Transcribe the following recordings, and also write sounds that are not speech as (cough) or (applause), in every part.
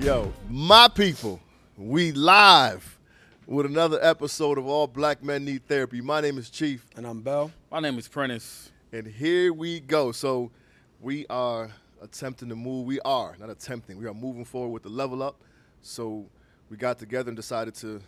Yo, my people, we live with another episode of All Black Men Need Therapy. My name is Chief, And I'm Bell. My name is Prentice. and here we go. So we are attempting to move. We are not attempting. We are moving forward with the level up. So we got together and decided to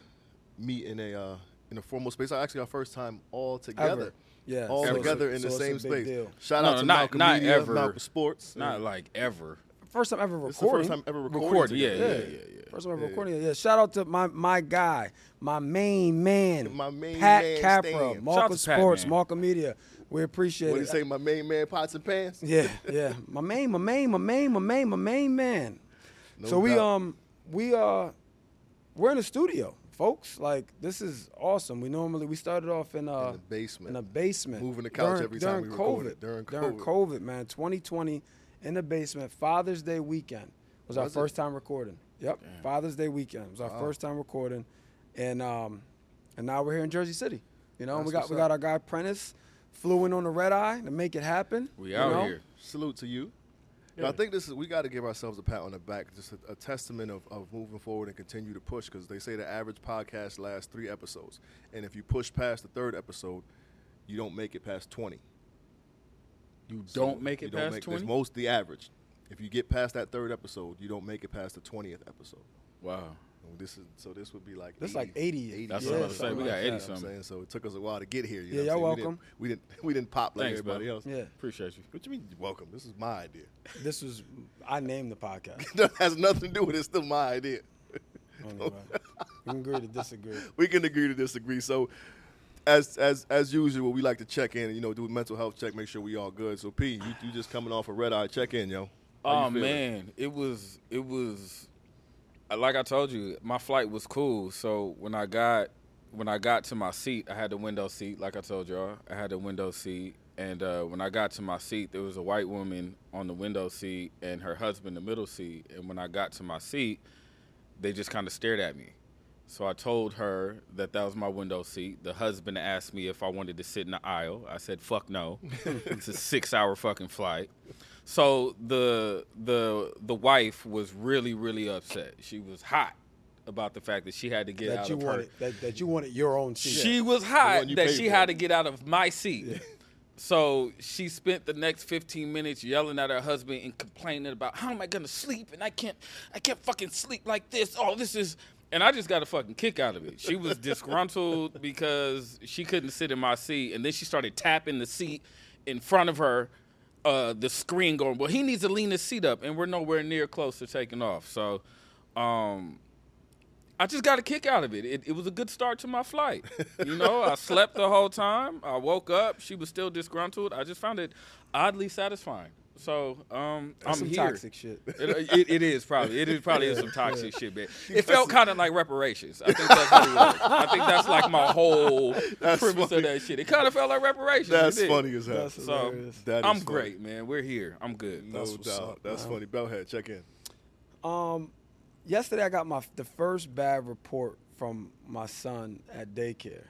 meet in a uh, in a formal space. Actually, our first time all together. Ever. Yeah, all so it's a- together in so the same space. deal. Shout No, out to not- Malcolm not Media, ever. Malcolm Sports. Not like ever. First time ever It's the recording. first time ever recording. Recorded, yeah, together. yeah, yeah, yeah. First time ever recording. Yeah, shout out to my my guy, my main man, My main Pat man, Capra, Stan. Shout out Market to Pat, Sports, man. Market Media. We appreciate What do it. you say, my main man, pots and pans? Yeah, yeah. My main, my main, my main, my main, my main man. No so we um we uh we're in the studio, folks. Like this is awesome. We normally we started off in a in the basement. in a basement. Moving the couch during, every time during we COVID. recorded. During During COVID. COVID, man. 2020 in the basement. Father's Day weekend was our Was it? first time recording. Yep. Father's Day weekend was our Wow. first time recording, and um, and now we're here in Jersey City. You know, we got we up. got our guy Prentice flew in on the red eye to make it happen. We out know? here. Salute to you. And I think this is we got to give ourselves a pat on the back, just a, a testament of, of moving forward and continue to push. Because they say the average podcast lasts three episodes, and if you push past the third episode, you don't make it past twenty. You So don't make you it don't past make- that's 20? Most the average. If you get past that third episode, you don't make it past the twentieth episode. Wow. And this is so this would be like This like 80. 80 That's Yeah, what I was about to say. We got that. 80 You know what I'm something. saying? So it took us a while to get here. You Yeah, know y'all saying? We didn't, we didn't (laughs) we didn't pop like Thanks, everybody bro. else. Yeah. Appreciate you. What you mean welcome? This is my idea. (laughs) This was I named the podcast. (laughs) that has nothing to do with it. It's still my idea. Anyway, we can agree to disagree. we can agree to disagree. So, as as as usual, we like to check in you know do a mental health check, make sure we all good. So, P, you, you just coming off a red eye check in, yo. How Oh man, it was it was uh, like I told you, my flight was cool. So when I got when I got to my seat, I had the window seat. Like I told y'all, I had the window seat. And uh, when I got to my seat, there was a white woman on the window seat and her husband in the middle seat. And when I got to my seat, they just kind of stared at me. So I told her that that was my window seat. The husband asked me if I wanted to sit in the aisle. I said, "Fuck no." (laughs) it's a six-hour fucking flight. So the the the wife was really really upset. She was hot about the fact that she had to get That out you of her. wanted that, that you wanted your own seat. She was hot that she had to get out of my seat. So she spent the next 15 minutes yelling at her husband and complaining about how am I gonna sleep and I can't I can't fucking sleep like this. Oh, this is and I just got a fucking kick out of it. She was disgruntled (laughs) because she couldn't sit in my seat, and then she started tapping the seat in front of her, uh, the screen going, Well, he needs to lean his seat up, and we're nowhere near close to taking off. So um I just got a kick out of it. it. It was a good start to my flight. You know, I slept the whole time. I woke up. She was still disgruntled. I just found it oddly satisfying. So um, That's I'm some here. toxic shit. It, it, it is probably it is probably is some toxic shit, man. (laughs) It felt kind of like reparations. I think that's what it was. I think that's like my whole (laughs) That's premise funny. of that shit. It kind of felt like reparations. It That's did. funny as hell. That's So hilarious. That is I'm funny. great, man. We're here. I'm good. No That's what's doubt. up, That's man. funny. Bellhead, check in. Um, yesterday I got my the first bad report from my son at daycare.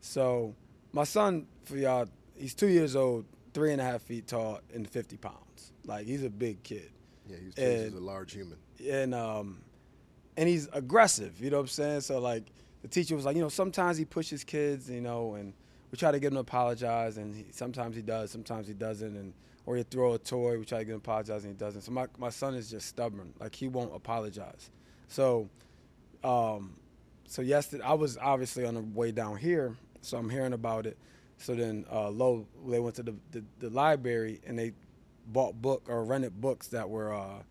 So, my son, for y'all, he's two years old, three and a half feet tall, and 50 pounds. Like he's a big kid, Yeah, he's And- a large human. and um, and he's aggressive. You know what I'm saying? So like the teacher was like, you know, sometimes he pushes kids, you know, and we try to get him to apologize, and he, sometimes he does, sometimes he doesn't, and or you throw a toy, we try to get him to apologize, and he doesn't. So my my son is just stubborn, like he won't apologize. So, um, so yesterday I was obviously on the way down here, so I'm hearing about it. So then uh, Lo, they went to the, the the library and they bought book or rented books that were uh,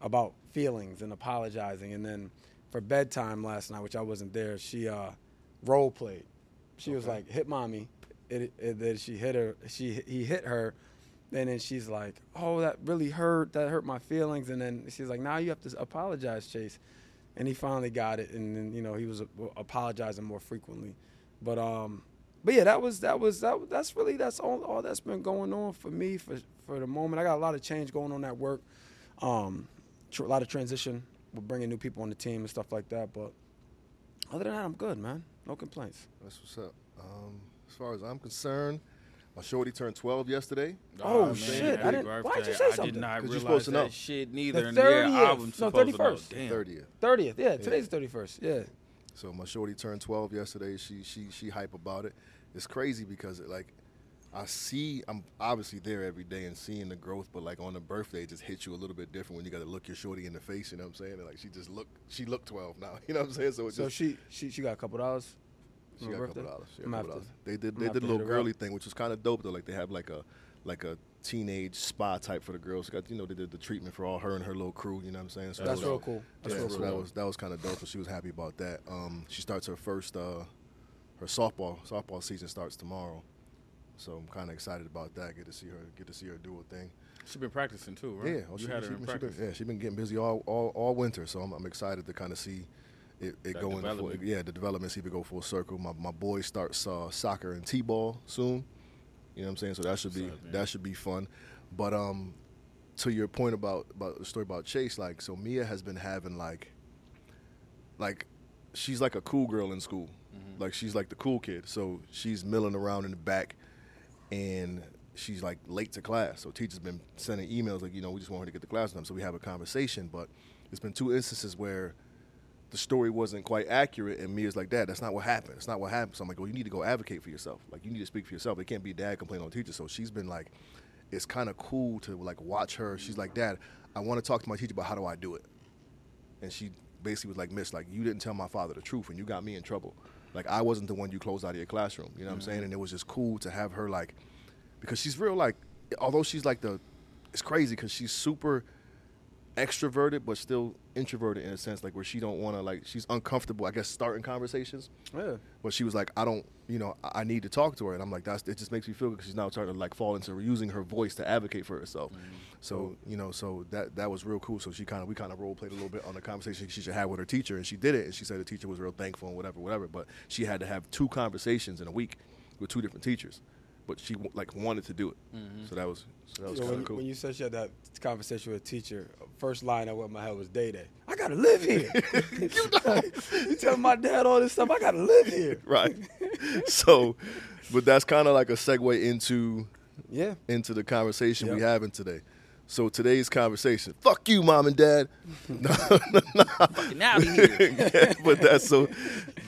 about feelings and apologizing. And then for bedtime last night, which I wasn't there, she uh, role played. She was like, "Hit mommy," it, it, then she hit her. She he hit her, and then she's like, "Oh, that really hurt. That hurt my feelings." And then she's like, "Now you have to apologize, Chase." And he finally got it, and then you know he was uh, apologizing more frequently. But um, but yeah, that was that was that that's really that's all all that's been going on for me for for the moment. I got a lot of change going on at work, um, tr- a lot of transition. We're bringing new people on the team and stuff like that. But other than that, I'm good, man. No complaints. That's what's up. Um, as far as I'm concerned, My shorty turned 12 yesterday. Oh, man, shit. I didn't- why'd you birthday. say I something? did not 'Cause you're realize supposed to know. that shit neither. The and yeah, 30th. I No, supposed to know. 31st. Damn. 30th. Thirtieth, yeah. Today's thirty first. Yeah. So my shorty turned 12 yesterday. She she she hype about it. It's crazy because it, like I see I'm obviously there every day and seeing the growth, but like on the birthday, it just hits you a little bit different when you got to look your shorty in the face. You know what I'm saying? And like she just look she looked 12 now. (laughs) You know what I'm saying? So So just she she she got a couple dollars. she got a couple dollars. She got a couple dollars. They did they did a little girly thing, which was kind of dope though. Like they have like a like a teenage spa type for the girls. Got you know they did the treatment for all her and her little crew. You know what I'm saying? So that That's was- real cool. That's yeah, real so cool. that was that was kind of dope. So she was happy about that. Um, she starts her first uh, her softball softball season starts tomorrow. So I'm kind of excited about that. Get to see her get to see her do a thing. She's been practicing too, right? Yeah, oh, you she, had she her in been, she been, practice. yeah, she's been getting busy all, all, all winter. So I'm, I'm excited to kind of see it, it That go in full, yeah the development see if it go full circle. My my boy starts uh, soccer and t-ball soon. You know what I'm saying? So that should be up, that should be fun. But um, to your point about about the story about Chase, like so Mia has been having like like she's like a cool girl in school. Mm-hmm. Like she's like the cool kid. So she's milling around in the back and she's like late to class. So teachers been sending emails like, you know, we just want her to get to class on time. So we have a conversation. But it's been two instances where the story wasn't quite accurate and Mia's like, Dad, that's not what happened. It's not what happened. So I'm like, well, you need to go advocate for yourself. Like you need to speak for yourself. It can't be dad complaining on teacher. So she's been like, it's kind of cool to like watch her. She's like, Dad, I want to talk to my teacher, but how do I do it? and she basically was like, "Miss, like you didn't tell my father the truth, and you got me in trouble. Like I wasn't the one you closed out of your classroom. You know what I'm mm-hmm. saying? And it was just cool to have her like, because she's real like, although she's like the, it's crazy because she's super extroverted but still introverted in a sense like where she don't want to like she's uncomfortable I guess starting conversations Yeah. but she was like, I don't, you know, I I need to talk to her, and I'm like, that's it. Just makes me feel good because she's now starting to like fall into using her voice to advocate for herself. Mm-hmm. So you know, so that that was real cool. So she kind of we kind of role played a little bit on the conversation she should have with her teacher, and she did it. And she said the teacher was real thankful and whatever, whatever. But she had to have two conversations in a week with two different teachers, but she like wanted to do it. Mm-hmm. So that was so that was So kind of cool. when you said she had that conversation with a teacher, first line that went my head was Day Day. I gotta live here. (laughs) you telling my dad all this stuff. I gotta live here. (laughs) right. so, but that's kind of like a segue into Yeah. into the conversation we having today. So today's conversation, fuck you, mom and dad. No, no, no. Fucking out of here. (laughs) Yeah, but that's so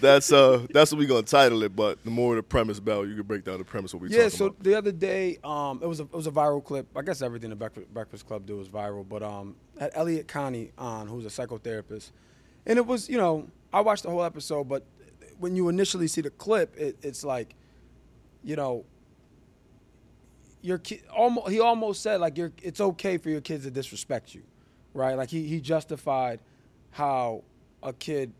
that's uh that's what we gonna title it. But the more the premise, Bell, you can break down the premise what we Yeah, so about. the other day, um, it was a it was a viral clip. I guess everything the Breakfast, Breakfast Club do is viral, but um, had Elliott Connie on, who's a psychotherapist, and it was you know I watched the whole episode, but when you initially see the clip, it, it's like, you know, your kid almost he almost said like you're it's okay for your kids to disrespect you, right? Like he he justified how a kid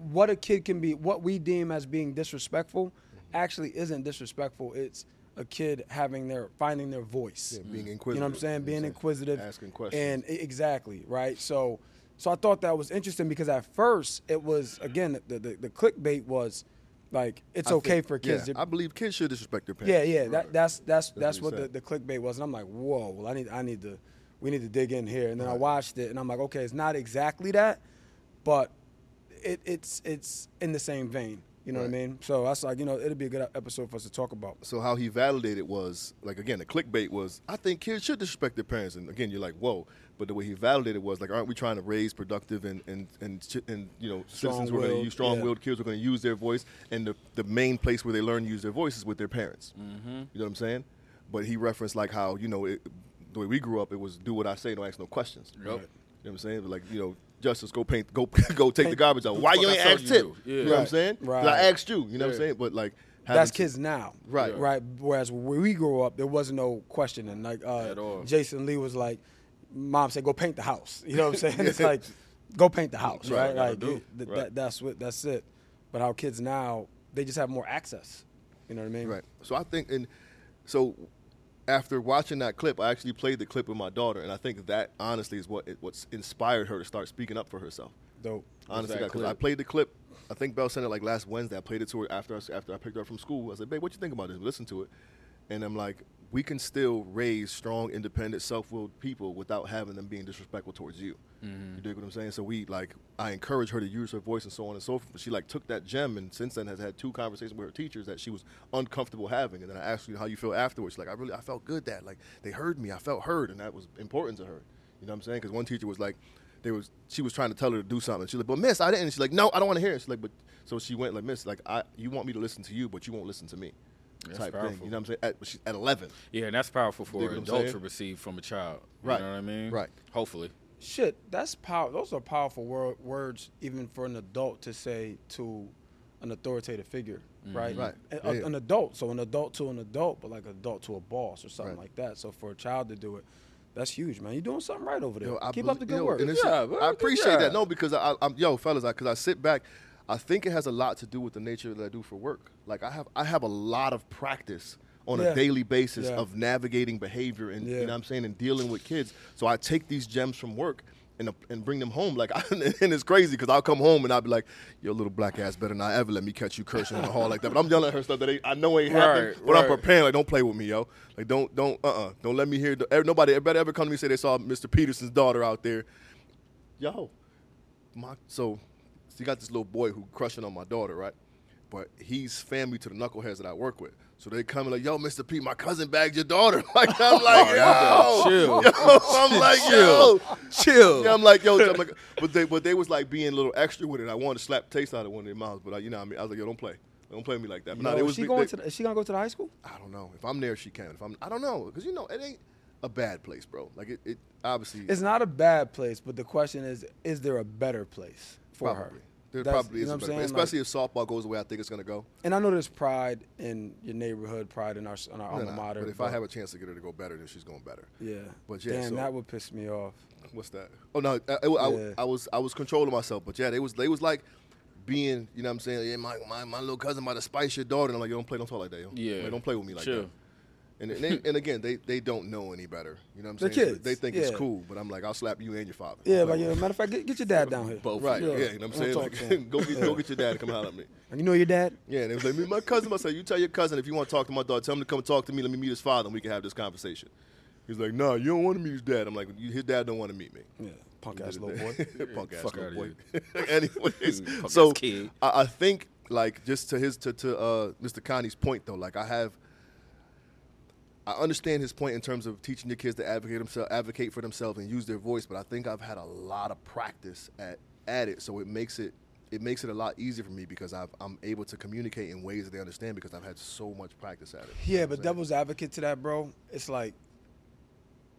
what a kid can be, what we deem as being disrespectful, actually isn't disrespectful. It's a kid having their finding their voice. Yeah, being mm-hmm. inquisitive. You know what I'm saying? Being inquisitive, asking questions. and exactly right. So, so I thought that was interesting because at first it was again the the, the clickbait was like it's I okay think- for kids. Yeah, to, I believe kids should disrespect their parents. yeah, parents. yeah. That, that's that's what that's he what the, the clickbait was, and I'm like, whoa. Well, I need I need to we need to dig in here. And then I watched it, and I'm like, okay, it's not exactly that, but it, it's it's in the same vein. You know what I mean? So I was like you know it'll be a good episode for us to talk about. So how he validated was like again the clickbait was I think kids should disrespect their parents and again you're like whoa but the way he validated was like aren't we trying to raise productive and and and, and you know citizens who are going to Strong-willed, use strong-willed yeah. kids who are going to use their voice and the the main place where they learn to use their voice is with their parents Mm-hmm. you know what I'm saying but he referenced like how you know it, the way we grew up it was do what I say don't ask no questions Yep. you know what I'm saying but like you know Justice, go paint, go (laughs) go take the garbage out. Why you ain't told ask you Tip? You Yeah. know what I'm saying? Right. I asked you. You know what I'm saying? But like That's kids now, Right. Right. Whereas when we grew up, there wasn't no questioning. Like uh. Jason Lee was like, "Mom said, go paint the house." You know what I'm (laughs) saying? It's like, go paint the house, Right, right? Like it- th- Right. that, that's what that's it. But how kids now, they just have more access. You know what I mean? Right. So I think, and so after watching that clip, I actually played the clip with my daughter, and I think that honestly is what what's inspired her to start speaking up for herself. Dope. Honestly, because I played the clip. I think Bell sent it like last Wednesday. I played it to her after I, after I picked her up from school. I said, "Babe, what you think about this?" Listen to it, and I'm like, we can still raise strong, independent, self-willed people without having them being disrespectful towards you. Mm-hmm. You dig what I'm saying? So we like I encourage her to use her voice and so on and so forth. But she like took that gem and since then has had two conversations with her teachers that she was uncomfortable having. And then I asked her how you feel afterwards. She's like I really I felt good that like they heard me. I felt heard, and that was important to her. You know what I'm saying? Because one teacher was like, they was she was trying to tell her to do something. She's like, but Miss, I didn't. She's like, no, I don't want to hear it. She's like, but so she went like, Miss, like I you want me to listen to you, but you won't listen to me. That's type thing. You know what I'm saying? At, she's at 11. Yeah, and that's powerful for an what I'm adult to receive from a child. Right. You know what I mean? Right. Hopefully. Shit, that's power. Those are powerful wor- words, even for an adult to say to an authoritative figure, mm-hmm. right? Right. A- Yeah, a- yeah. An adult, so an adult to an adult, but like an adult to a boss or something Right. like that. So for a child to do it, that's huge, man. You're doing something right over there. Yo, I Keep bel- up the good yo, work. and it's- Yeah, bro, I good appreciate that. No, because I, I'm yo, fellas, because I, sit back. I think it has a lot to do with the nature that I do for work. Like I have, I have a lot of practice on Yeah. a daily basis Yeah. of navigating behavior and Yeah. you know what I'm saying and dealing with kids. So I take these gems from work. And, and bring them home like (laughs) and it's crazy because I'll come home and I'll be like your little black ass better not ever let me catch you cursing in the hall like that but I'm yelling at her stuff that ain't, I know ain't happening Right, but I'm preparing like don't play with me yo like don't don't uh uh don't let me hear the, nobody better ever come to me and say they saw Mr. Peterson's daughter out there yo, my so you got this little boy who crushing on my daughter, right? But he's family to the knuckleheads that I work with. So they come and like, yo, Mr. P, my cousin bagged your daughter. (laughs) Like I'm oh, like, yo, Chill. (laughs) yo, I'm (laughs) like, yo, Chill. yeah, I'm like, yo, I'm like, but they, but they was like being a little extra with it. I wanted to slap taste out of one of their mouths, but I, you know, what I mean, I was like, yo, don't play, don't play with me like that. But Yo, they is was she going they- to? The, is she gonna go to the high school? I don't know. If I'm there, she can. If I'm, I don't know, because you know, it ain't a bad place, bro. Like it, it obviously. It's not a bad place, but the question is, is there a better place for probably. her? There That's- probably you is, know a what I'm better place. saying? Like- especially if softball goes the way I think it's gonna go. And I know there's pride in your neighborhood, pride in our in our Nah, alma nah, mater. But if I have a chance to get her to go better, then she's going better. yeah, But yeah, damn, so- that would piss me off. What's that? Oh no, I, I, I- Yeah. I was I was controlling myself, but yeah, they was they was like being, you know what I'm saying? Yeah, my, my, my little cousin might have spiced your daughter. And I'm like, yo, don't play, don't talk like that, yo. Yeah. Like, don't play with me like Chill. that. And, and, they, and again, they, they don't know any better. You know what I'm The saying? kids, they think yeah. it's cool, but I'm like, I'll slap you and your father. Yeah, Like, but yeah, matter of fact, get, get your dad down here. Both. Right, yeah, Yeah. you know what I'm saying? Like, (laughs) go get go get your dad to come holler at me. And you know your dad? Yeah, and it was like, me, my cousin. I said, you tell your cousin if you want to talk to my daughter, tell him to come talk to me. Let me meet his father, and we can have this conversation. He's like, no, you don't want to meet his dad. I'm like, "You- his dad don't want to meet me. Yeah, punk ass little boy. (laughs) Punk ass Fuck little outta boy. (laughs) Anyways, Punk so kid. I, I think like just to his to to uh, Mr. Connie's point though, like I have. I understand his point in terms of teaching your kids to advocate themselves, advocate for themselves, and use their voice. But I think I've had a lot of practice at at it, so it makes it it makes it a lot easier for me because I've, I'm able to communicate in ways that they understand because I've had so much practice at it. You Yeah, but devil's advocate to that, bro. It's like,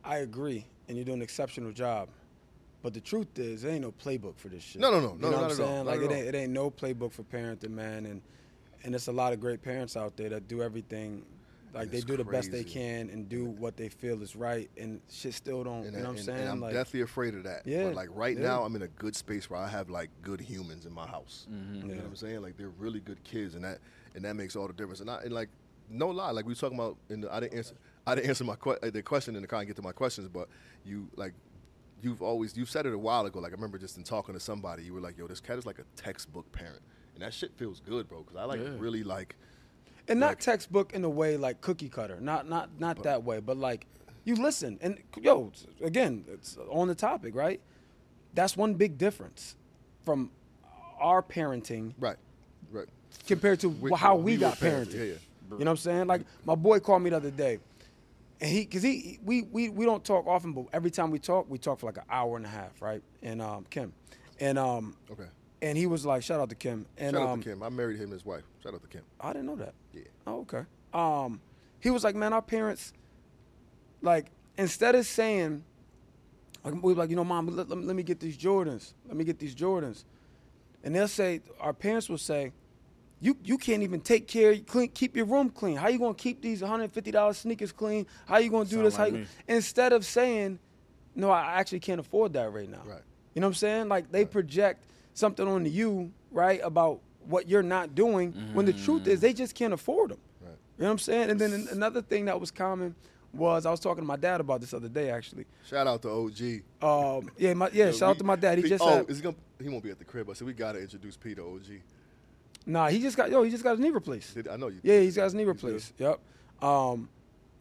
I agree, and you're doing an exceptional job. But the truth is, there ain't no playbook for this shit. No, no, no, You no, know what I'm saying? Like it ain't, it ain't no playbook for parenting, man. And and there's a lot of great parents out there that do everything, like they It's do the best they can and do what they feel is right, and shit still don't. And, you know what I'm saying? and I'm like, deathly afraid of that. Yeah, But like right yeah. now, I'm in a good space where I have like good humans in my house. You know what I'm saying? Like they're really good kids, and that and that makes all the difference. And I and like no lie, like we were talking about. and I didn't answer. I didn't answer my que- uh, the question in the car and get to my questions, but you like. You've always you've said it a while ago. Like I remember just in talking to somebody, you were like, "Yo, this cat is like a textbook parent," and that shit feels good, bro. Because I like Yeah. really like and not like- textbook in the way like cookie cutter, not not not that way, but like you listen and yo, again, it's on the topic, right? That's one big difference from our parenting right, right. compared to We- how we we, got parented. yeah, yeah. You know what I'm saying? Like my boy called me the other day, and he, cause he, we, we, we don't talk often, but every time we talk, we talk for like an hour and a half, right? And um, Kim, and um, Okay. And he was like, shout out to Kim, and Shout um, out to Kim. I married him and his wife. Shout out to Kim. I didn't know that. Yeah. Oh, okay. Um, he was like, man, our parents, like, instead of saying, like, we were like, you know, mom, let, let, let me get these Jordans. Let me get these Jordans. And they'll say, our parents will say, you, you can't even take care, clean, keep your room clean. How you gonna keep these $150 sneakers clean? How you gonna do Sound this? How you, instead of saying, no, I actually can't afford that right now. Right. You know what I'm saying? Like they project something onto you, right, about what you're not doing, when the truth is they just can't afford them. Right. You know what I'm saying? And then another thing that was common was I was talking to my dad about this other day actually. Shout out to OG. Um, yeah, my, yeah. Yo, shout out to my dad. He P- just oh, had, is he gonna? He won't be at the crib. I said we gotta introduce P to OG. nah. He just got yo. He just got his knee replaced. Did, I know you. Yeah, he's got his knee replaced. Yep. Um,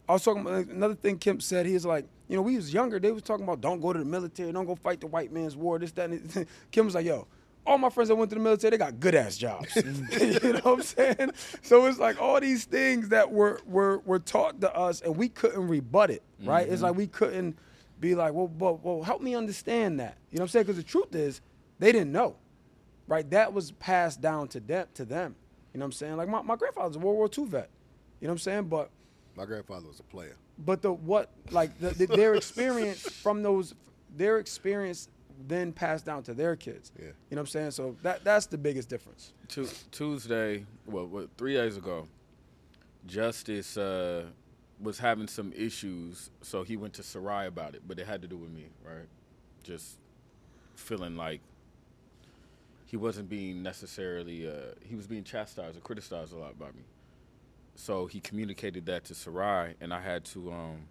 I was talking about another thing Kemp said. He was like, you know, we was younger. They was talking about don't go to the military, don't go fight the white man's war. This, that. And (laughs) Kim was like, yo, all my friends that went to the military, they got good ass jobs. Mm. (laughs) you know what I'm saying? So it's like all these things that were were were taught to us, and we couldn't rebut it. Right? It's mm-hmm. like we couldn't be like, well, well, well, help me understand that. You know what I'm saying? Because the truth is, they didn't know. Right? That was passed down to them. To them. You know what I'm saying? Like my, my grandfather's a World War II vet. You know what I'm saying? But My grandfather was a player. but the what like the, the, their experience from those their experience then passed down to their kids. Yeah. You know what I'm saying? So that that's the biggest difference. Tu- Tuesday, well, what, three days ago, Justice uh, was having some issues, so he went to Sarai about it, but it had to do with me, right? Just feeling like he wasn't being necessarily, uh, he was being chastised or criticized a lot by me. So he communicated that to Sarai, and I had to, um,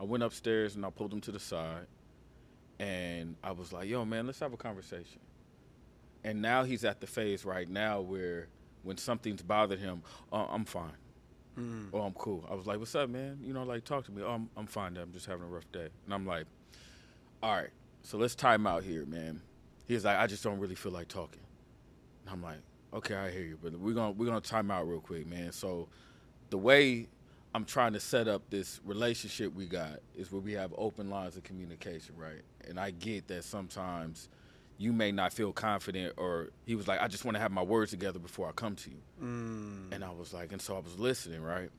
I went upstairs and I pulled him to the side, and I was like, yo, man, let's have a conversation. And now he's at the phase right now where when something's bothered him, oh, I'm fine. Mm. Oh, I'm cool. I was like, what's up, man? You know, like, talk to me. Oh, I'm, I'm fine. I'm just having a rough day. And I'm like, all right, so let's time out here, man. He's like, I just don't really feel like talking. And I'm like, okay, I hear you, but we're gonna we're gonna time out real quick, man. So the way I'm trying to set up this relationship we got is where we have open lines of communication, right? And I get that sometimes you may not feel confident or he was like, I just want to have my words together before I come to you. Mm. And I was like, and so I was listening, right?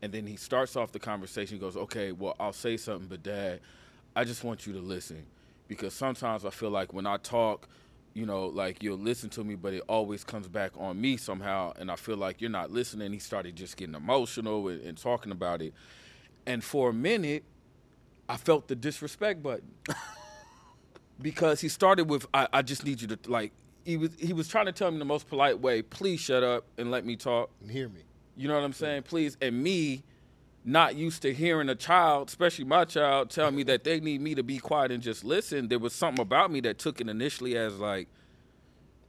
And then he starts off the conversation. He goes, okay, well, I'll say something, but dad, I just want you to listen because sometimes I feel like when I talk, you know, like you'll listen to me, but it always comes back on me somehow. And I feel like you're not listening. He started just getting emotional and, and talking about it. And for a minute, I felt the disrespect button (laughs) because he started with, I, I just need you to, like, he was, he was trying to tell me in the most polite way, please shut up and let me talk. And hear me. You know what I'm saying? Please. And me, not used to hearing a child, especially my child, tell me that they need me to be quiet and just listen. There was something about me that took it initially as like,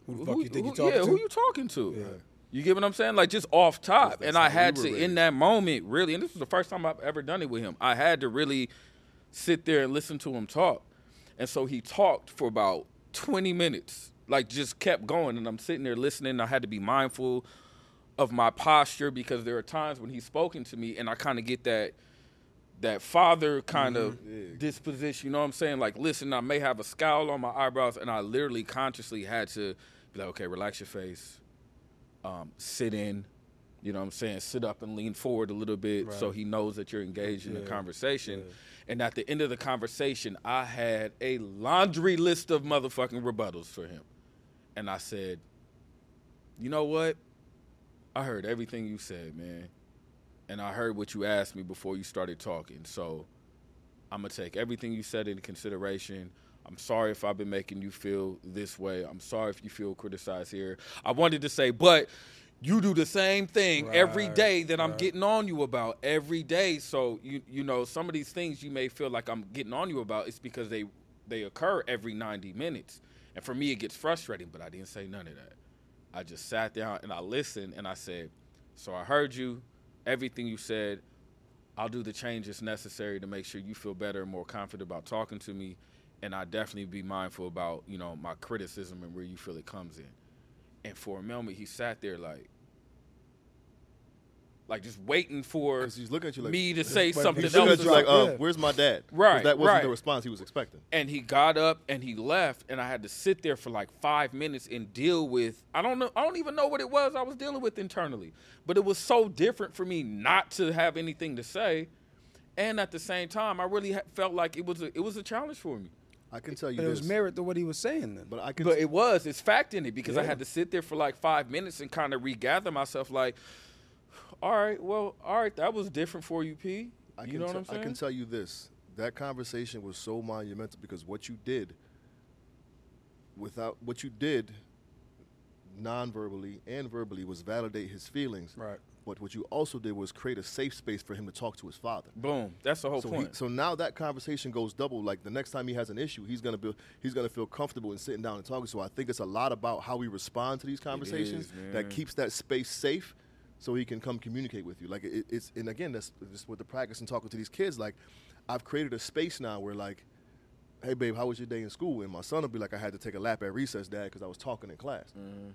Who the fuck you think you talking yeah, to? who you talking to? You get what I'm saying? Like just off top. And I had we to were in that moment really, and this was the first time I've ever done it with him. I had to really sit there and listen to him talk. And so he talked for about 20 minutes, like just kept going. And I'm sitting there listening. I had to be mindful of my posture because there are times when he's spoken to me and I kind of get that that father kind of disposition, you know what I'm saying? Like, listen, I may have a scowl on my eyebrows, and I literally consciously had to be like, okay, relax your face, um, sit in, you know what I'm saying? Sit up and lean forward a little bit so he knows that you're engaged in the conversation. yeah. And at the end of the conversation, I had a laundry list of motherfucking rebuttals for him. And I said, you know what? I heard everything you said, man. And I heard what you asked me before you started talking. So I'm going to take everything you said into consideration. I'm sorry if I've been making you feel this way. I'm sorry if you feel criticized here. I wanted to say, but you do the same thing every Right, day that I'm getting on you about every day. So you you know some of these things you may feel like I'm getting on you about. It's because they they occur every 90 minutes, and for me it gets frustrating. But I didn't say none of that. I just sat down and I listened and I said, so I heard you, everything you said. I'll do the changes necessary to make sure you feel better and more confident about talking to me. And I definitely be mindful about, you know, my criticism and where you feel it comes in. And for a moment he sat there like like just waiting for he's looking at you like- me to say something He's He's else. looking at you like, uh, Yeah. where's my dad? 'Cause Right, That wasn't right. the response he was expecting. and he got up and he left and i had to sit there for like five minutes and deal with i don't know i don't even know what it was i was dealing with internally but it was so different for me not to have anything to say and at the same time i really ha- felt like it was a, it was a challenge for me I can tell you But it was merit to what he was saying then. but I can but it was it's fact in it because i had to sit there for like five minutes and kind of regather myself like all right well all right that was different for you p I you can know what te- i'm saying I can tell you this. That conversation was so monumental because what you did without what you did non-verbally and verbally was validate his feelings. Right. But what you also did was create a safe space for him to talk to his father. boom that's the whole So, he, point so now that conversation goes double. Like the next time he has an issue, he's gonna be he's gonna feel comfortable in sitting down and talking. So I think it's a lot about how we respond to these conversations is, that keeps that space safe so he can come communicate with you. Like it, it's and again that's just with the practice and talking to these kids. Like I've created a space now where like, hey babe, how was your day in school? And my son will be like, I had to take a lap at recess, dad, because I was talking in class. Mm-hmm.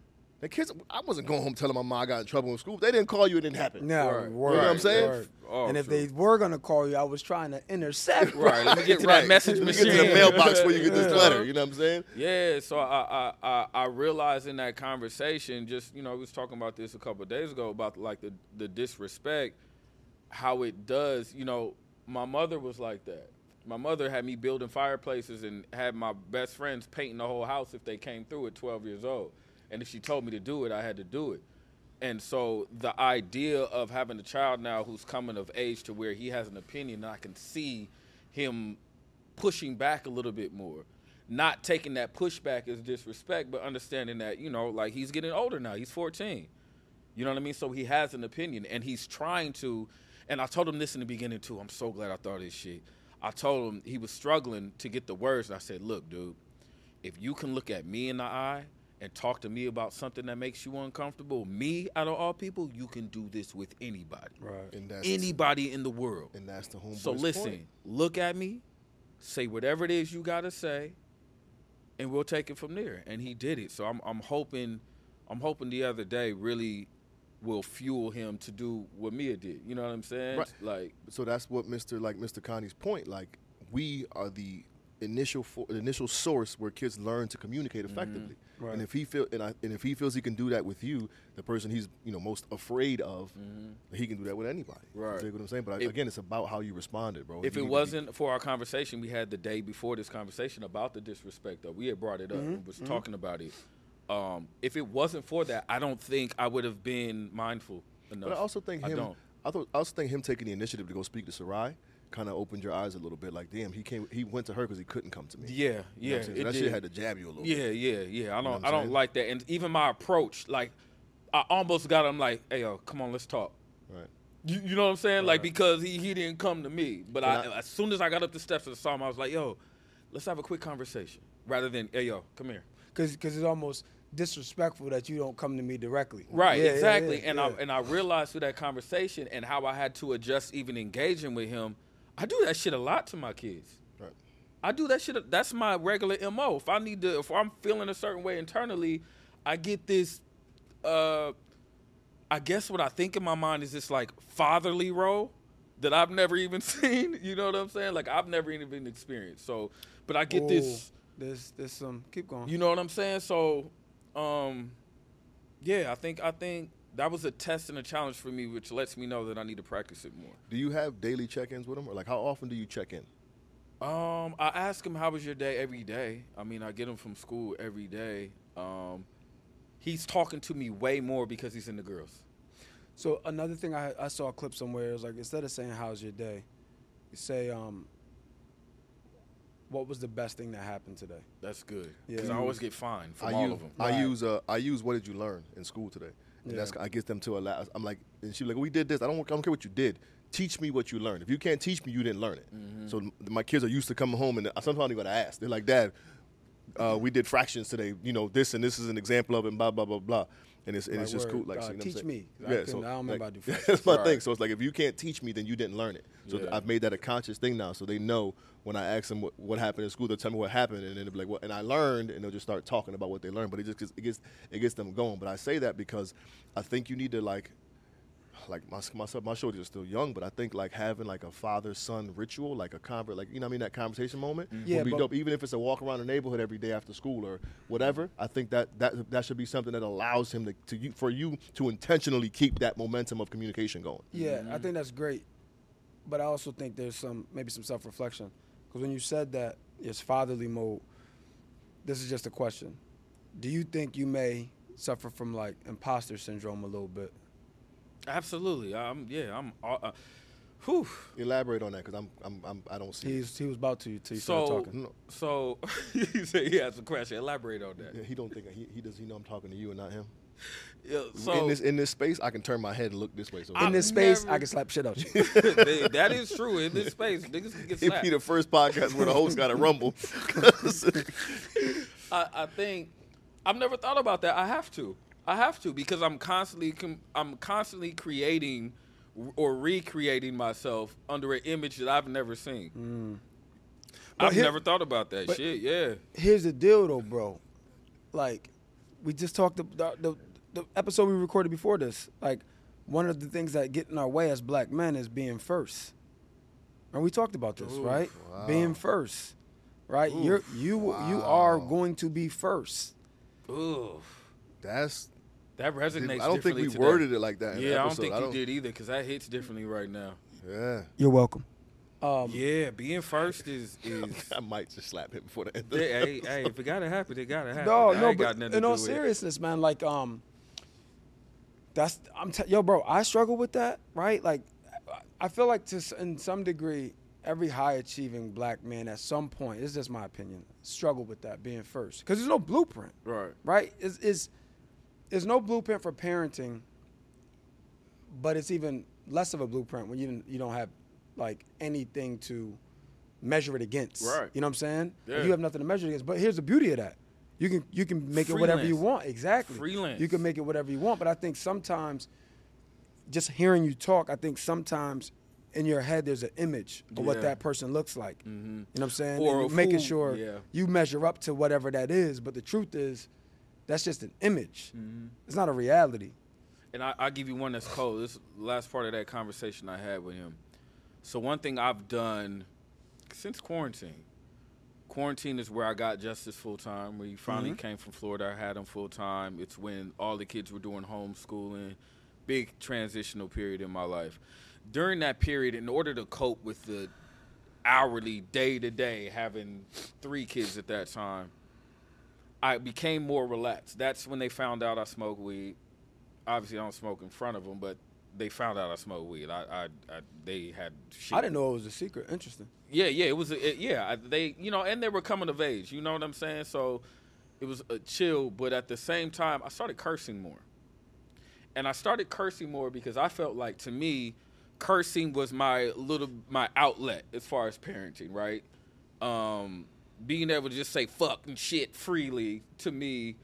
The kids, I wasn't going home telling my mom I got in trouble in school. They didn't call you, it didn't happen. No, Right. word, You know what I'm saying? word. Oh, and if oh, true. they were gonna call you, I was trying to intercept. (laughs) Right. Let me get to Right. that message Let me machine. Get to the mailbox where you get this letter. You know what I'm saying? Yeah, so I, I I I realized in that conversation, just you know, I was talking about this a couple of days ago about like the the disrespect, how it does. You know, my mother was like that. My mother had me building fireplaces and had my best friends painting the whole house if they came through at 12 years old. And if she told me to do it, I had to do it. And so the idea of having a child now who's coming of age to where he has an opinion, I can see him pushing back a little bit more. Not taking that pushback as disrespect, but understanding that, you know, like he's getting older now. He's 14. You know what I mean? So he has an opinion and he's trying to. And I told him this in the beginning too. I'm so glad I thought this shit. I told him he was struggling to get the words. And I said, look, dude, if you can look at me in the eye and talk to me about something that makes you uncomfortable, me out of all people, you can do this with anybody. Right. And that's Anybody in the world. and that's the homeboy's So listen, point. look at me, say whatever it is you gotta say, and we'll take it from there. And he did it. So I'm I'm hoping I'm hoping the other day really will fuel him to do what Mia did. You know what I'm saying? Right. Like so that's what Mr. like Mr. Connie's point. Like we are the initial fo- the initial source where kids learn to communicate effectively. Right. And if he feel and, I, and if he feels he can do that with you, the person he's you know most afraid of, he can do that with anybody. Right. You dig what I'm saying? But If- again, it's about how you responded, bro. if You it to be- wasn't for our conversation we had the day before this conversation about the disrespect though, we had brought it up Mm-hmm. and was talking about it. Um, if it wasn't for that, I don't think I would have been mindful enough. But I also think I him. I, thought, I also think him taking the initiative to go speak to Sarai kind of opened your eyes a little bit. Like, damn, he came. He went to her because he couldn't come to me. Yeah, You know yeah. I'm saying? So it that did. shit had to jab you a little. Yeah, bit. yeah, yeah. I don't, what I'm I don't saying? like that, and even my approach, like, I almost got him like, "Hey, yo, come on, let's talk." Right. You, you know what I'm saying? Like because he he didn't come to me, but I, I- as soon as I got up the steps of the psalm, I was like, "Yo, let's have a quick conversation," rather than, "Hey, yo, come here." Because because it's almost disrespectful that you don't come to me directly. Right, Yeah, yeah, exactly. yeah, and yeah. I and I realized through that conversation and how I had to adjust even engaging with him. I do that shit a lot to my kids. Right. I do that shit. That's my regular mo. If I need to, if I'm feeling a certain way internally, I get this. uh I guess what I think in my mind is this like fatherly role that I've never even (laughs) seen. You know what I'm saying? Like I've never even experienced. So, but I get this. There's, there's some. Keep going. You know what I'm saying? So, um, yeah, I think I think that was a test and a challenge for me, which lets me know that I need to practice it more. Do you have daily check-ins with him, or like how often do you check in? Um, I ask him how was your day every day. I mean, I get him from school every day. Um, he's talking to me way more because he's in the girls. So another thing I, I saw a clip somewhere. It was like instead of saying "How's your day," you say, um, "What was the best thing that happened today?" That's good Yeah. because I always get fined from I all use of them. I Right. use uh I use what did you learn in school today? And Yeah. that's I get them to a la I'm like and she's like we did this. I don't I don't care what you did. Teach me what you learned. If you can't teach me, you didn't learn it. Mm-hmm. So my kids are used to coming home and sometimes they're gonna ask. They're like, Dad, uh, we did fractions today. You know this and this is an example of it. And blah blah blah blah. And it's and it's just word, cool. Like uh, you know teach me. Yeah, I couldn't- I don't remember like, how to do (laughs) that's my Right. thing. So it's like if you can't teach me, then you didn't learn it. So Yeah. I've made that a conscious thing now. So they know when I ask them what, what happened in school, they'll tell me what happened, and then they'll be like, "What?" And I learned, and they'll just start talking about what they learned. But it just it gets it gets them going. But I say that because I think you need to like like my myself, my shoulders are still young, but I think like having like a father son ritual, like a convert, like you know, what I mean that conversation moment mm-hmm. Yeah, would be dope. Even if it's a walk around the neighborhood every day after school or whatever, I think that that that should be something that allows him to, to you, for you to intentionally keep that momentum of communication going. Yeah, I mm-hmm. think that's great, but I also think there's some maybe some self reflection because when you said that it's fatherly mode, this is just a question: Do you think you may suffer from like imposter syndrome a little bit? Absolutely. I'm yeah. I'm. Uh, uh, whew. Elaborate on that because I'm, I'm I'm I don't see. it. He's he was about to till you started So talking. No, so (laughs) he said he has a question. Elaborate on that. yeah, he don't think he, he does. He know I'm talking to you and not him. Yeah, so in this in this space, I can turn my head and look this way. So In I've this space, never- I can slap shit out you. (laughs) (laughs) that is true. In this space, niggas can get slapped. It'd be the first podcast where the host got a rumble. I, I think I've never thought about that. I have to. I have to because I'm constantly com- I'm constantly creating or recreating myself under an image that I've never seen. Hmm. But I've here- never thought about that shit. Yeah. Here's the deal, though, bro. Like, we just talked the, the the episode we recorded before this. Like, one of the things that get in our way as black men is being first. And we talked about this, Oof, right? wow. Being first, right? Oof, You're you you are going to be first. Ooh. That's. That resonates. I don't think we today. worded it like that. In the Yeah, I don't episode. think you did either because that hits differently right now. Yeah. You're welcome. Um, Yeah, being first is is. (laughs) I might just slap him before the end. Of Yeah, hey, hey, if it gotta happen, it gotta happen. No, I no, ain't got but in all do with it. seriousness, man, like um, that's I'm t- yo, bro. I struggle with that, right? Like, I- I feel like to in some degree, every high achieving black man at some point, it's just my opinion, struggle with that being first because there's no blueprint, Right. right? Is is there's no blueprint for parenting, but it's even less of a blueprint when you you don't have like anything to measure it against. Right. You know what I'm saying? Yeah. You have nothing to measure it against. But here's the beauty of that. You can you can make it whatever you want. Exactly. Freelance. You can make it whatever you want. But I think sometimes just hearing you talk, I think sometimes in your head there's an image of what that person looks like. Mm-hmm. You know what I'm saying? Or And making sure yeah. you measure up to whatever that is. But the truth is, that's just an image. Mm-hmm. It's not a reality. And I, I'll give you one that's cold. This last part of that conversation I had with him. So one thing I've done since quarantine. Quarantine is where I got Justice full time. He finally Mm-hmm. came from Florida, I had him full time. It's when all the kids were doing homeschooling. Big transitional period in my life. During that period, in order to cope with the hourly, day to day, having three kids at that time, I became more relaxed. That's when they found out I smoke weed. Obviously, I don't smoke in front of them, but they found out I smoke weed. I, I, I they had. Shit. I didn't know it was a secret. Interesting. Yeah, yeah, it was. A, it- yeah, I- they, you know, and they were coming of age. You know what I'm saying? So it was a chill, but at the same time, I started cursing more. And I started cursing more because I felt like to me, cursing was my little my outlet as far as parenting, right? Um, being able to just say fuck and shit freely to me,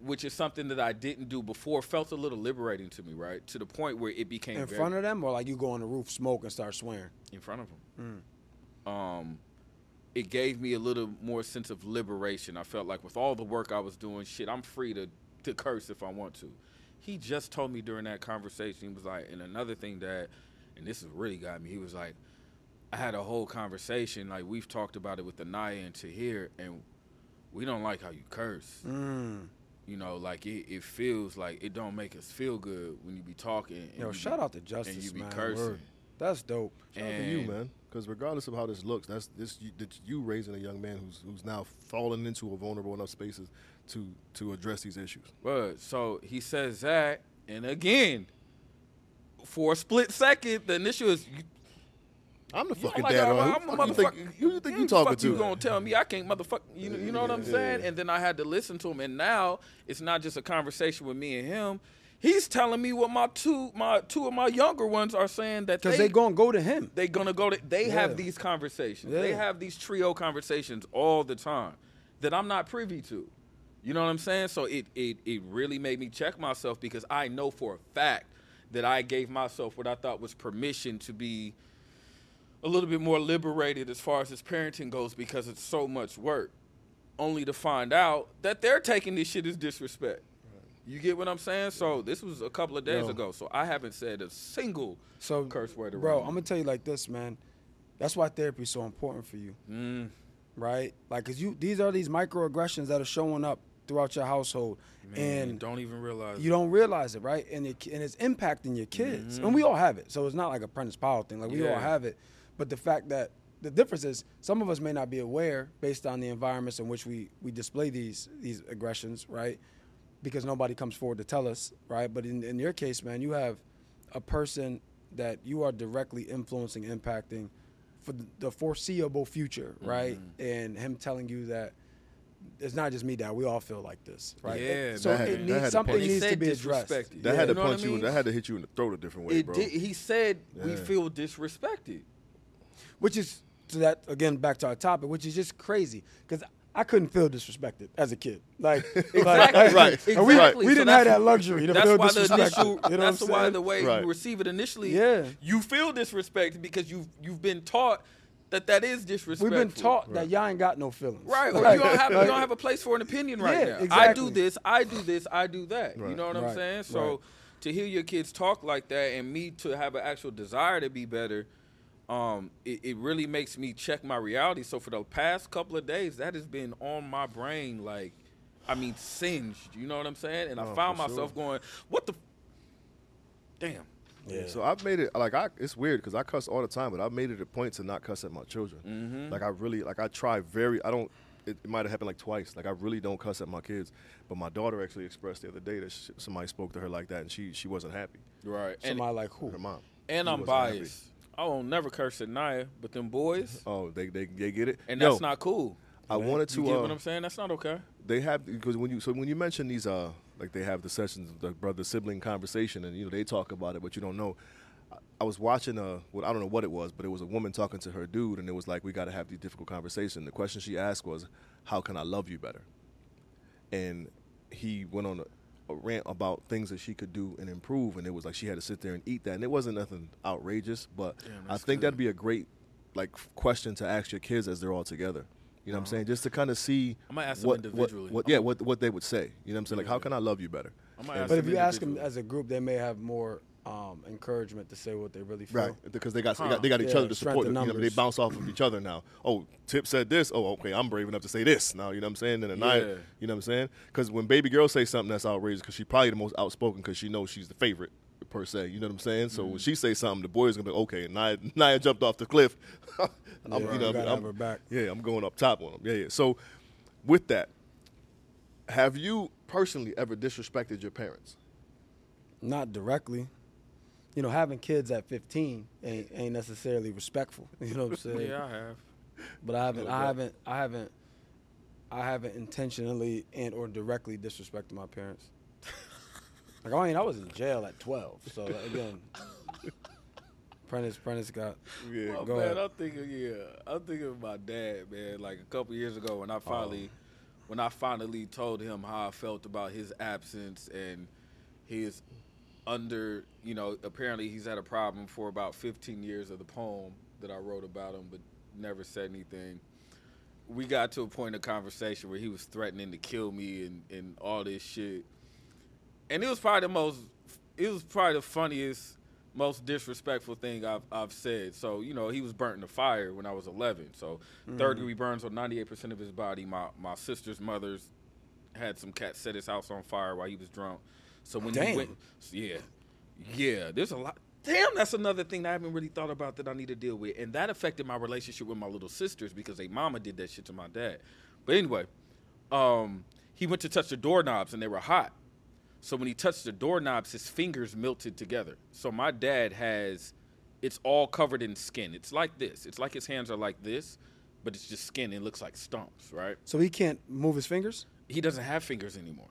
which is something that I didn't do before, felt a little liberating to me, right? To the point where it became In very- front of them, or like you go on the roof, smoke, and start swearing. in front of him. Um, it gave me a little more sense of liberation. I felt like with all the work I was doing, shit, I'm free to to curse if I want to. He just told me during that conversation, he was like, and another thing that, and this has really got me, he was like, I had a whole conversation, like we've talked about it with Anaya and Tahir, and we don't like how you curse. Mm. You know, like it, it feels like it don't make us feel good when you be talking. And Yo, you be- shout out to Justice, and you be man. cursing. Word. That's dope. Shout out to you, man. Because regardless of how this looks, that's this you, that's you raising a young man who's who's now fallen into a vulnerable enough spaces to to address these issues. But so he says that, and again, for a split second, the initial is. You, I'm the you know, fucking like, dad. I'm- on I'm who a the you think motherfucker- who you think you the talking fuck to? You gonna tell me I can't motherfucker? You know, you know what I'm saying? And then I had to listen to him, and now it's not just a conversation with me and him. He's telling me what my two my two of my younger ones are saying that Because they they gonna go to him. they gonna go to they Yeah. have these conversations they have these trio conversations all the time that i'm not privy to you know what i'm saying so it it, it really made me check myself because i know for a fact that i gave myself what i thought was permission to be a little bit more liberated as far as his parenting goes because it's so much work only to find out that they're taking this shit as disrespect you get what i'm saying so this was a couple of days Yo. ago so i haven't said a single So, curse word bro. I'm gonna tell you like this, man. That's why therapy is so important for you, Mm. right? Like, cause you these are these microaggressions that are showing up throughout your household, Man, and don't even realize you don't realize it, right? And it, and it's impacting your kids, and we all have it. So it's not like a Prentice Powell thing. Like we all have it, but the fact that the difference is some of us may not be aware based on the environments in which we we display these these aggressions, right? Because nobody comes forward to tell us, right? But in in your case, man, you have a person that you are directly influencing, impacting for the- the foreseeable future, right? Mm-hmm. And him telling you that it's not just me, Dad. We all feel like this, right? Yeah, so had- it needs something needs to be addressed. disrespected. That Yeah, had to you know punch I you. mean? That had to hit you in the throat a different way, It bro. did, he said we feel disrespected. Which is to that again back to our topic, which is just crazy because I couldn't feel disrespected as a kid. Like, (laughs) Exactly. like, Right. like, and we, Exactly. we So didn't have that luxury to That's feel why the disrespected. initial. you know that's why saying? the way Right. you receive it initially. Yeah. You feel disrespect because you've you've been taught that that is disrespect. We've been taught that y'all ain't got no feelings. Right, or Like- you don't have you don't have a place for an opinion right Yeah, now. I do this, I do this, I do that. You know what I'm saying? So right. to hear your kids talk like that and me to have an actual desire to be better, um, it, it really makes me check my reality. So for the past couple of days, that has been on my brain, like, I mean, singed. You know what I'm saying? And I Oh, found myself sure. going, "What the? F- Damn." Yeah. So I've made it like I. It's weird because I cuss all the time, but I've made it a point to not cuss at my children. Mm-hmm. Like I really, like I try very. I don't. It, it might have happened like twice. Like I really don't cuss at my kids. But my daughter actually expressed the other day that sh somebody spoke to her like that, and she she wasn't happy. Right. And, Somebody like who? Her mom. and She I'm wasn't happy. Biased. I won't never curse at Naya, but them boys, Oh, they they they get it. and Yo, that's not cool. I wanted to. You get uh, what I'm saying? That's not okay. they have because when you so when you mention these uh like they have the sessions the brother sibling conversation and you know they talk about it but you don't know I, I was watching uh well I don't know what it was but it was a woman talking to her dude and it was like we got to have these difficult conversations the question she asked was how can I love you better and he went on a, a rant about things that she could do and improve and it was like she had to sit there and eat that and it wasn't nothing outrageous but Damn, I think good. that'd be a great like question to ask your kids as they're all together you know what I'm uh-huh. saying just to kind of see I'm gonna ask them what, individually. What, what, yeah, what what they would say. You know what I'm saying? Like, how can I love you better? I'm ask But if you ask them as a group, they may have more um, encouragement to say what they really feel. Right, because they got, they got they got each Yeah, other to support. them. You know, they bounce off of each other now. Oh, Tip said this. Oh, okay, I'm brave enough to say this now. You know what I'm saying? And then I, Yeah. you know what I'm saying? Because when baby girl say something that's outrageous, because she's probably the most outspoken, because she knows she's the favorite per se. You know what I'm saying? So Mm-hmm. when she say something, the boys gonna be okay. Naya, Naya jumped off the cliff. (laughs) I'm, Yeah, you know, I'm, have back. Yeah, I'm going up top on them. Yeah, yeah. So with that, have you personally ever disrespected your parents? Not directly. You know, having kids at 15 ain't, ain't necessarily respectful. (laughs) You know what I'm saying? Yeah, I have. But I haven't, I haven't, I haven't, I haven't intentionally and or directly disrespected my parents. (laughs) like I mean, I was in jail at 12. So like, again, Prentice, Prentice got. Yeah, Well, Go man, ahead. I'm thinking, yeah, I'm thinking of my dad, man. Like a couple years ago, when I oh. finally, when I finally told him how I felt about his absence and his under, you know, apparently he's had a problem for about 15 years of the poem that I wrote about him, but never said anything. We got to a point in the conversation where he was threatening to kill me and, and all this shit. And it was probably the most, it was probably the funniest, most disrespectful thing I've, I've said. So, you know, he was burnt in the fire when I was 11. So, mm-hmm. third degree burns on 98% of his body. My, my sister's mother's had some cat set his house on fire while he was drunk. So when he Damn. went, yeah, yeah, there's a lot. Damn, that's another thing that I haven't really thought about that I need to deal with, and that affected my relationship with my little sisters because they mama did that shit to my dad. But anyway, um, he went to touch the doorknobs and they were hot. So when he touched the doorknobs, his fingers melted together. So my dad has, it's all covered in skin. It's like this. It's like his hands are like this, but it's just skin. It looks like stumps, right? So he can't move his fingers. he doesn't have fingers anymore.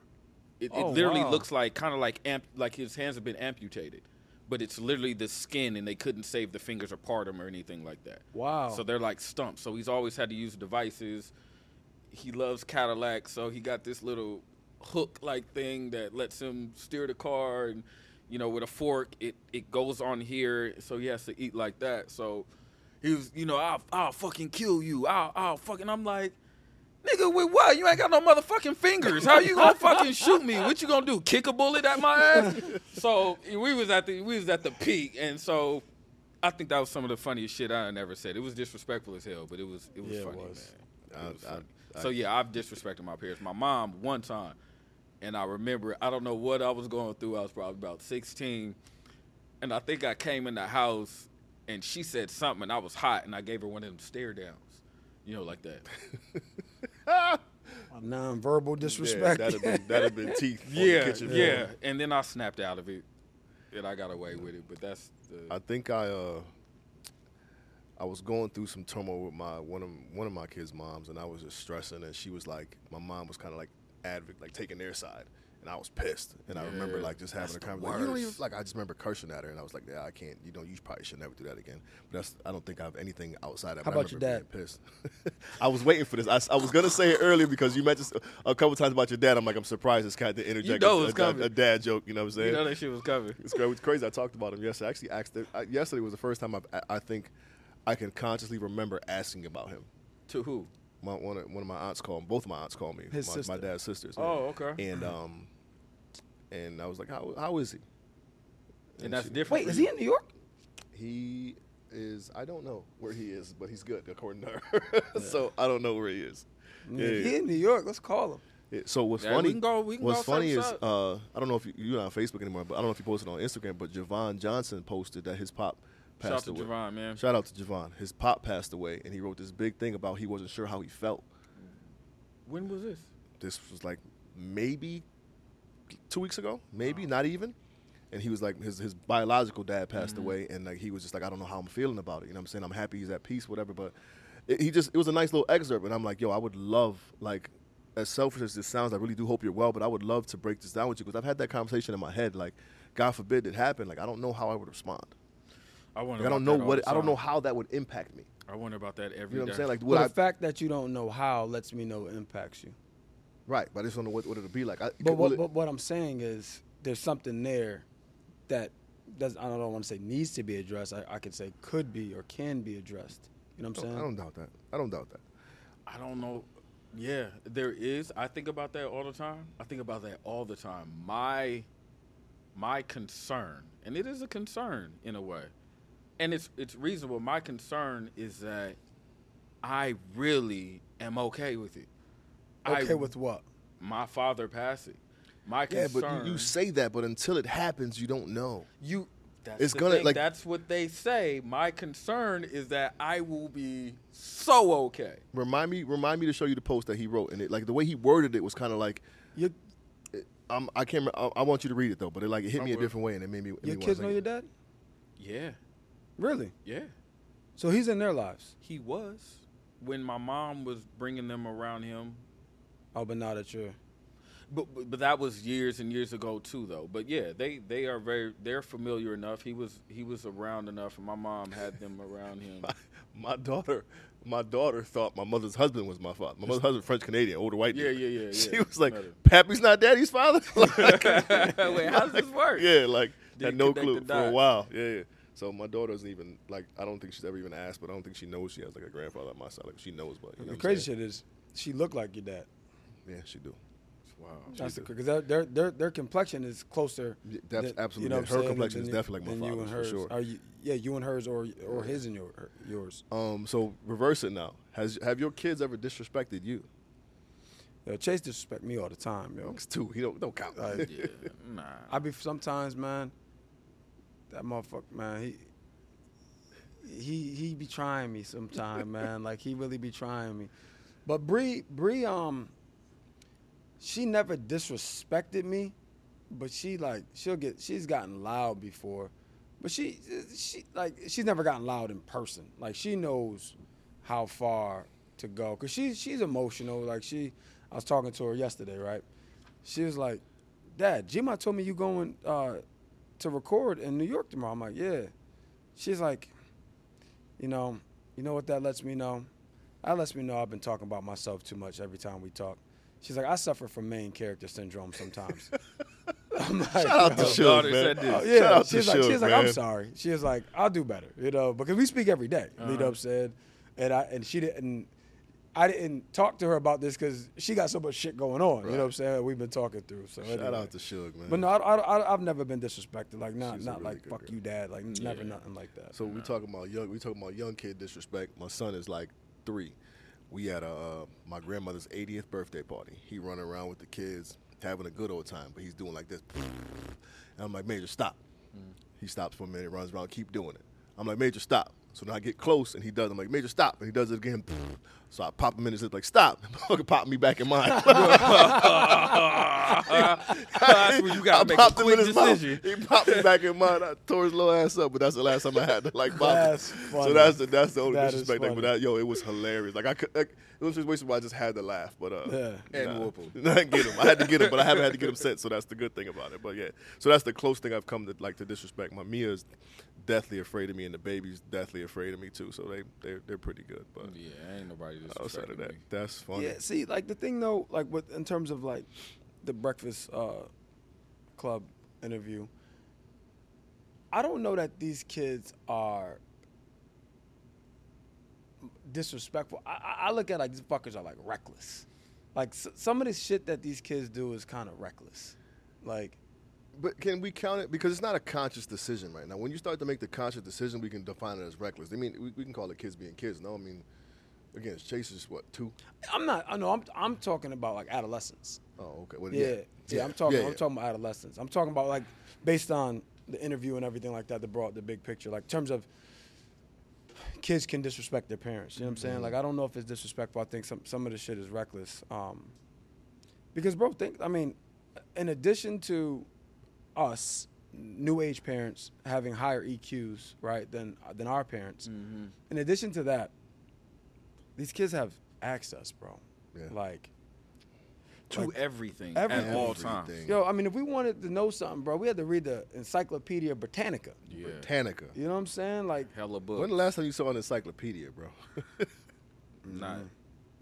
It, it Oh, literally wow. looks like kind of like amp, like his hands have been amputated, but it's literally the skin, and they couldn't save the fingers or part them or anything like that. Wow. So they're like stumps. So he's always had to use devices. He loves Cadillac, so he got this little hook like thing that lets him steer the car, and you know, with a fork, it it goes on here, so he has to eat like that. So he was, you know, I'll I'll fucking kill you. I'll I'll fucking. I'm like. Nigga, with what? You ain't got no motherfucking fingers. How you gonna fucking shoot me? What you gonna do? Kick a bullet at my ass? (laughs) So we was at the we was at the peak, and so I think that was some of the funniest shit I ever said. It was disrespectful as hell, but it was it was Yeah, it funny, was. man. It I- was I- funny. I- so yeah, I've disrespected my parents. My mom one time, and I remember I don't know what I was going through. I was probably about sixteen, and I think I came in the house, and she said something, and I was hot, and I gave her one of them stare downs, you know, like that. (laughs) A (laughs) non-verbal Yeah, disrespect. that'd have been that'd have been (laughs) teeth. on the yeah, kitchen yeah. floor. And then I snapped out of it, and I got away with it. But that's the I think I uh I was going through some turmoil with my one of one of my kids' moms, and I was just stressing, and she was like, my mom was kind of like advocate, like taking their side, And I was pissed, and I remember like just having a conversation. Like, you don't even like. I just remember cursing at her, and I was like, "Yeah, I can't. You know, you probably should never do that again." But that's. I don't think I have anything outside that. How but I about your remember being Pissed. (laughs) I was waiting for this. I was gonna say it earlier because you mentioned a couple times about your dad. I'm like, I'm surprised this cat didn't interject know a, a- a dad joke. You know what I'm saying? You know that shit was coming. It's cra- it's crazy. I talked about him yesterday. I actually asked. Him, I, yesterday was the first time I've, I, I think I can consciously remember asking about him. To who? My, one, of, one of my aunts called. Both of my aunts called me. His my, sister. my dad's sisters. Oh, okay. And um, and I was like, how how is he? And that's she- different. Wait, is he in New York? He is. I don't know where he is, but he's good according to her. (laughs) so I don't know where he is. Yeah, If yeah. He in New York. Let's call him. Yeah, so what's Yeah, we funny? can go- we can what's go funny is uh, I don't know if you, you're not on Facebook anymore, but I don't know if you posted on Instagram. But Javon Johnson posted that his pop Shout out to away. Javon, man. Shout out to Javon. His pop passed away, and he wrote this big thing about he wasn't sure how he felt. When was this? This was like maybe two weeks ago, maybe not even. And he was like, his his biological dad passed Mm-hmm. away, and like he was just like, I don't know how I'm feeling about it. You know what I'm saying? I'm happy he's at peace, whatever. But it, he just, it was a nice little excerpt, and I'm like, yo, I would love like. As selfish as this sounds, I really do hope you're well, but I would love to break this down with you because I've had that conversation in my head. Like, God forbid it happened. Like, I don't know how I would respond. I wonder. Like, I don't know what I don't know how that would impact me. I wonder about that every day. You know what I'm saying? Like, Well, would the I? fact that you don't know how lets me know it impacts you. Right, but I just don't know what, what it'll be like. I, But what, it- but what I'm saying is there's something there that does I don't want to say needs to be addressed. I, I could say could be or can be addressed. You know what I'm oh, saying? I don't doubt that. I don't doubt that. I don't know. Yeah, there is. I think about that all the time. I think about that all the time. My my concern, and it is a concern in a way, and it's it's reasonable. My concern is that I really am okay with it. okay I, with what? my father passing. My Yeah, concern. but you, you say that, but until it happens, you don't know. You. That's It's gonna, thing. like- That's what they say. My concern is that I will be so okay. Remind me, remind me to show you the post that he wrote, and it like the way he worded it was kind of like, Your I'm, I can't. I, I want you to read it though, but it like it hit I me a different way, and it made me. it your made me kids know your sing dad? Yeah, Really? yeah. So he's in their lives. He was when my mom was bringing them around him. Oh, but now that you're But, but but that was years and years ago too, though. But yeah, they they are very they're familiar enough. He was he was around enough, and my mom had them around him. (laughs) My daughter, my daughter thought my mother's husband was my father. My mother's husband, French Canadian, older white Yeah, dude. yeah, yeah, (laughs) She yeah. was like, Met "Pappy's not daddy's father." (laughs) Like, Wait, how does this work? yeah, like Didn't had no clue for a while. Yeah, yeah. So my daughter doesn't even like. I don't think she's ever even asked, but I don't think she knows she has like a grandfather on my side. Like she knows, but you know the crazy shit is she looked like your dad. Yeah, she do. Wow. That's because their, their their their complexion is closer. Yeah, that's than- absolutely You know it. what Her I'm saying, complexion than is definitely like my than and father's, for hers. sure. Are you, yeah, you and hers, or or his and your yours. Um, so reverse it now. Has have your kids ever disrespected you? Yo, Chase disrespect me all the time, yo. It's two. He don't don't count. Like, Yeah, nah. I be sometimes, man. That motherfucker, man. He he he be trying me sometime, man. (laughs) Like he really be trying me. But Bree, Bree, um, she never disrespected me, but she like she'll get she's gotten loud before, but she she like she's never gotten loud in person. Like she knows how far to go because she she's emotional. Like she, I was talking to her yesterday, right? She was like, "Dad, Jima told me you going uh, to record in New York tomorrow." I'm like, "Yeah." She's like, "You know, you know what that lets me know? That lets me know I've been talking about myself too much every time we talk." She's like, "I suffer from main character syndrome sometimes." (laughs) I'm like, Shout out to "Yo." Suge, daughter man. said this. Oh, Shout yeah, out to she's like, Suge, she's like, I'm sorry. She was like, I'll do better, you know, because we speak every day. Lead Uh-huh. up said, and I and she didn't. I didn't talk to her about this because she got so much shit going on. You know what I'm saying? We've been talking through. So Shout anyway. out to Suge, man. But no, I, I, I've never been disrespected. Like not She's not really like fuck girl. you, dad. Like never Yeah. nothing like that. So we talking about young. We talking about young kid disrespect. My son is like three. We had a uh, my grandmother's 80th birthday party. He running around with the kids, having a good old time, but he's doing like this. And I'm like, Major, stop. He stops for a minute, runs around, keep doing it. I'm like, Major, stop. So then I get close and he does. I'm like, Major, stop. And he does it again. So I pop him in his lip like, stop. (laughs) Fucking pop me back in mine. That's where you gotta I make a popped him quick in his mouth. decision. He popped me back in mine. I tore his little ass up, but that's the last time I had to like pop him. That's So that's the that's the only That is disrespect thing. But that yo, it was hilarious. Like I could, like, it was a situation where I just had to laugh. But uh, Yeah. And nah. whoop 'em. (laughs) Not get him. I had to get him, but I haven't had to get him sent. So that's the good thing about it. But yeah, so that's the close thing I've come to like to disrespect. My Mia's deathly afraid of me, and the baby's deathly afraid of me too. So they they they're pretty good. But Yeah, ain't nobody outside of disrespecting that, me. that's funny. Yeah, see, like the thing though, like with in terms of like the Breakfast uh, Club interview, I don't know that these kids are disrespectful. I, I- I look at like these fuckers are like reckless. Like s- some of the shit that these kids do is kind of reckless. Like But can we count it because it's not a conscious decision right now? When you start to make the conscious decision, we can define it as reckless. I mean, we, we can call it kids being kids. No, I mean, again, Chase is what two? I'm not. I know. I'm. I'm talking about like adolescence. Oh, okay. Well, Yeah, yeah. I'm talking. Yeah, I'm talking about adolescence. I'm talking about like based on the interview and everything like that that brought the big picture. Like in terms of kids can disrespect their parents. You know what I'm saying? Mm-hmm. Like I don't know if it's disrespectful. I think some some of the shit is reckless. Um, because bro, think. I mean, in addition to us new age parents having higher EQs right than than our parents. Mm-hmm. In addition to that, these kids have access, bro. Yeah. Like To Like, everything, everything. at all times. Yo, I mean, if we wanted to know something, bro, we had to read the Encyclopedia Britannica. Yeah, Britannica. You know what I'm saying? Like, hella book. When the last time you saw an encyclopedia, bro? (laughs) Not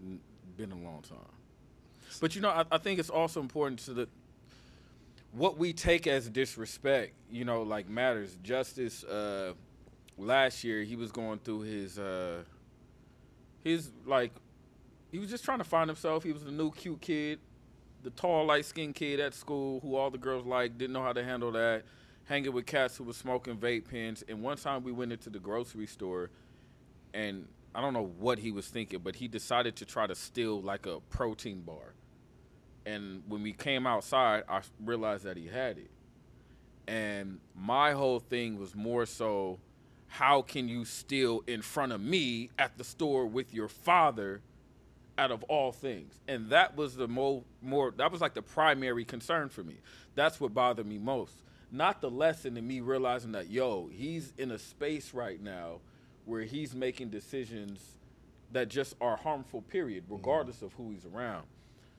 n- been a long time. But you know, I, I think it's also important to the what we take as disrespect. You know, like matters. Justice uh, last year, he was going through his uh, his like he was just trying to find himself. He was the new cute kid, the tall, light skinned kid at school who all the girls liked, didn't know how to handle that, hanging with cats who was smoking vape pens. And one time we went into the grocery store and I don't know what he was thinking, but he decided to try to steal like a protein bar. And when we came outside, I realized that he had it. And my whole thing was more so how can you steal in front of me at the store with your father out of all things? And that was the mo- more that was like the primary concern for me. That's what bothered me most. Not the lesson in me realizing that yo, he's in a space right now where he's making decisions that just are harmful period mm-hmm. regardless of who he's around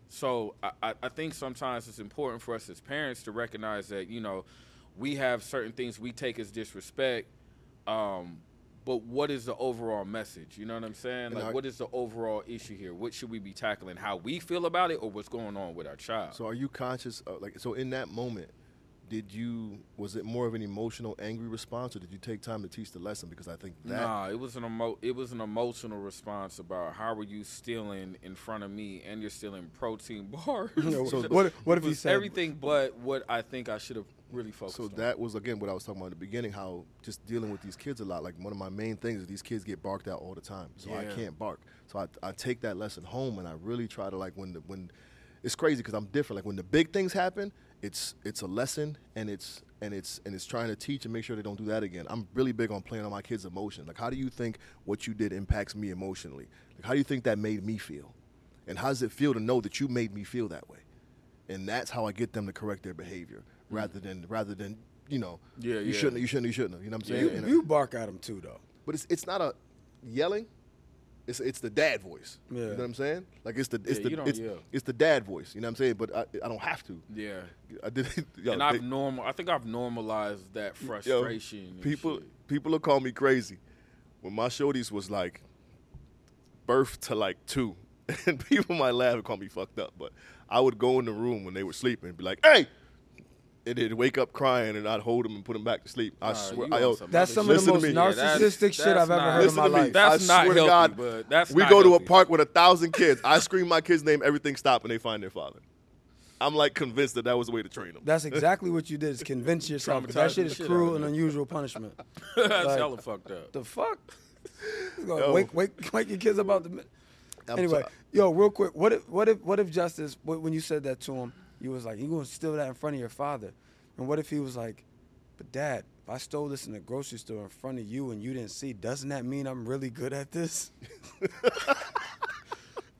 so I- I think sometimes it's important for us as parents to recognize that you know we have certain things we take as disrespect um, but what is the overall message you know what i'm saying like I- what is the overall issue here what should we be tackling how we feel about it or what's going on with our child So are you conscious? Of, like, so in that moment, did you was it more of an emotional, angry response, or did you take time to teach the lesson? Because I think that Nah, it was an emo- it was an emotional response about how were you stealing in front of me and you're stealing protein (laughs) bars. (laughs) (laughs) So what, what if you said everything but what I think I should have really focused So on. that was again what I was talking about in the beginning. How just dealing with these kids a lot. Like one of my main things is these kids get barked at all the time. So I can't bark. So I, I take that lesson home and I really try to like when the when it's crazy because I'm different. Like when the big things happen, it's it's a lesson and it's and it's and it's trying to teach and make sure they don't do that again. I'm really big on playing on my kids' emotions. Like how do you think what you did impacts me emotionally? Like how do you think that made me feel? And how does it feel to know that you made me feel that way? And that's how I get them to correct their behavior rather than rather than you know Yeah, you yeah. shouldn't you shouldn't you shouldn't you know what I'm saying? And- you bark at him too, though. but it's it's not a yelling. It's it's the dad voice. Yeah. You know what I'm saying? Like it's the it's Yeah, the it's, it's the dad voice. You know what I'm saying? But I, I don't have to. yeah. I did. (laughs) yo, and I've normal I think I've normalized that frustration. and people shit. people will call me crazy when my shorties was like birth to like two, (laughs) and people might laugh and call me fucked up. But I would go in the room when they were sleeping and be like, "Hey." And they'd wake up crying, and I'd hold them and put them back to sleep. I Nah, swear, I, yo, some That's some of the most me. Yeah, that's- narcissistic shit that's I've ever not- heard in my to me. life. That's I not swear to God, but that's we not go to a park with a thousand kids. I scream my kid's name, everything stop, and they find their father. I'm like convinced that that was the way to train them. That's (laughs) exactly what you did. Is convince yourself. 'cause That shit is shit cruel and unusual punishment. (laughs) that's Like- hella fucked up. The fuck? Yo. wake, wake, (laughs) wake your kids about the. I'm anyway, so- yo, real quick, what if, what if, what if Justice, when you said that to him, you was like, you gonna steal that in front of your father, and what if he was like, but Dad, if I stole this in the grocery store in front of you and you didn't see, doesn't that mean I'm really good at this? (laughs)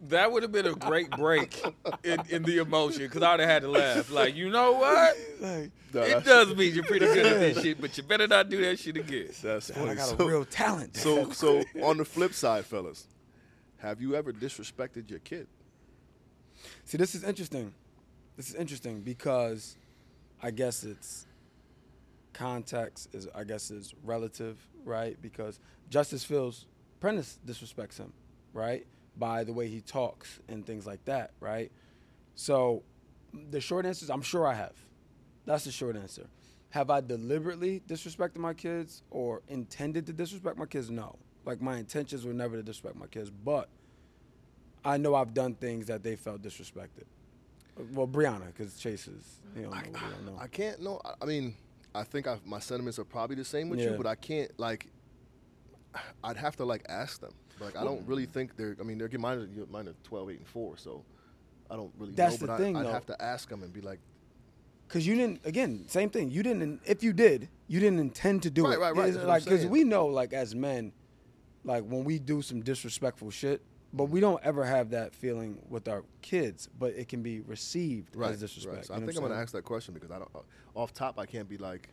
That would have been a great break in, in the emotion because I'd have had to laugh. Like, you know what? (laughs) like, Nah, it does mean you're pretty good at this shit, but you better not do that shit again. That's I funny. got So- a real talent. So, (laughs) so on the flip side, fellas, have you ever disrespected your kid? See, this is interesting. This is interesting because I guess it's context is I guess is relative, right? Because Justice Fields Prentice disrespects him, right? By the way he talks and things like that, right? So the short answer is I'm sure I have. That's the short answer. Have I deliberately disrespected my kids or intended to disrespect my kids? No. Like my intentions were never to disrespect my kids, but I know I've done things that they felt disrespected. Well, Brianna, because Chase is, you don't know, know. I can't know. I- I mean, I think i my sentiments are probably the same with Yeah. you, but I can't like. I'd have to like ask them. Like I don't really think they're. I mean, they're mine. Are, mine are 12, 8, and four. So I don't really That's know. the But thing, I, I'd though. have to ask them and be like, Because you didn't, again, same thing. You didn't, if you did, you didn't intend to do Right, it. right, right. It's That's what I'm Like, because we know, like, as men, like, when we do some disrespectful shit, but we don't ever have that feeling with our kids, but it can be received right, as disrespect. right. So I think I'm gonna ask that question because I don't. Uh, off top, I can't be like,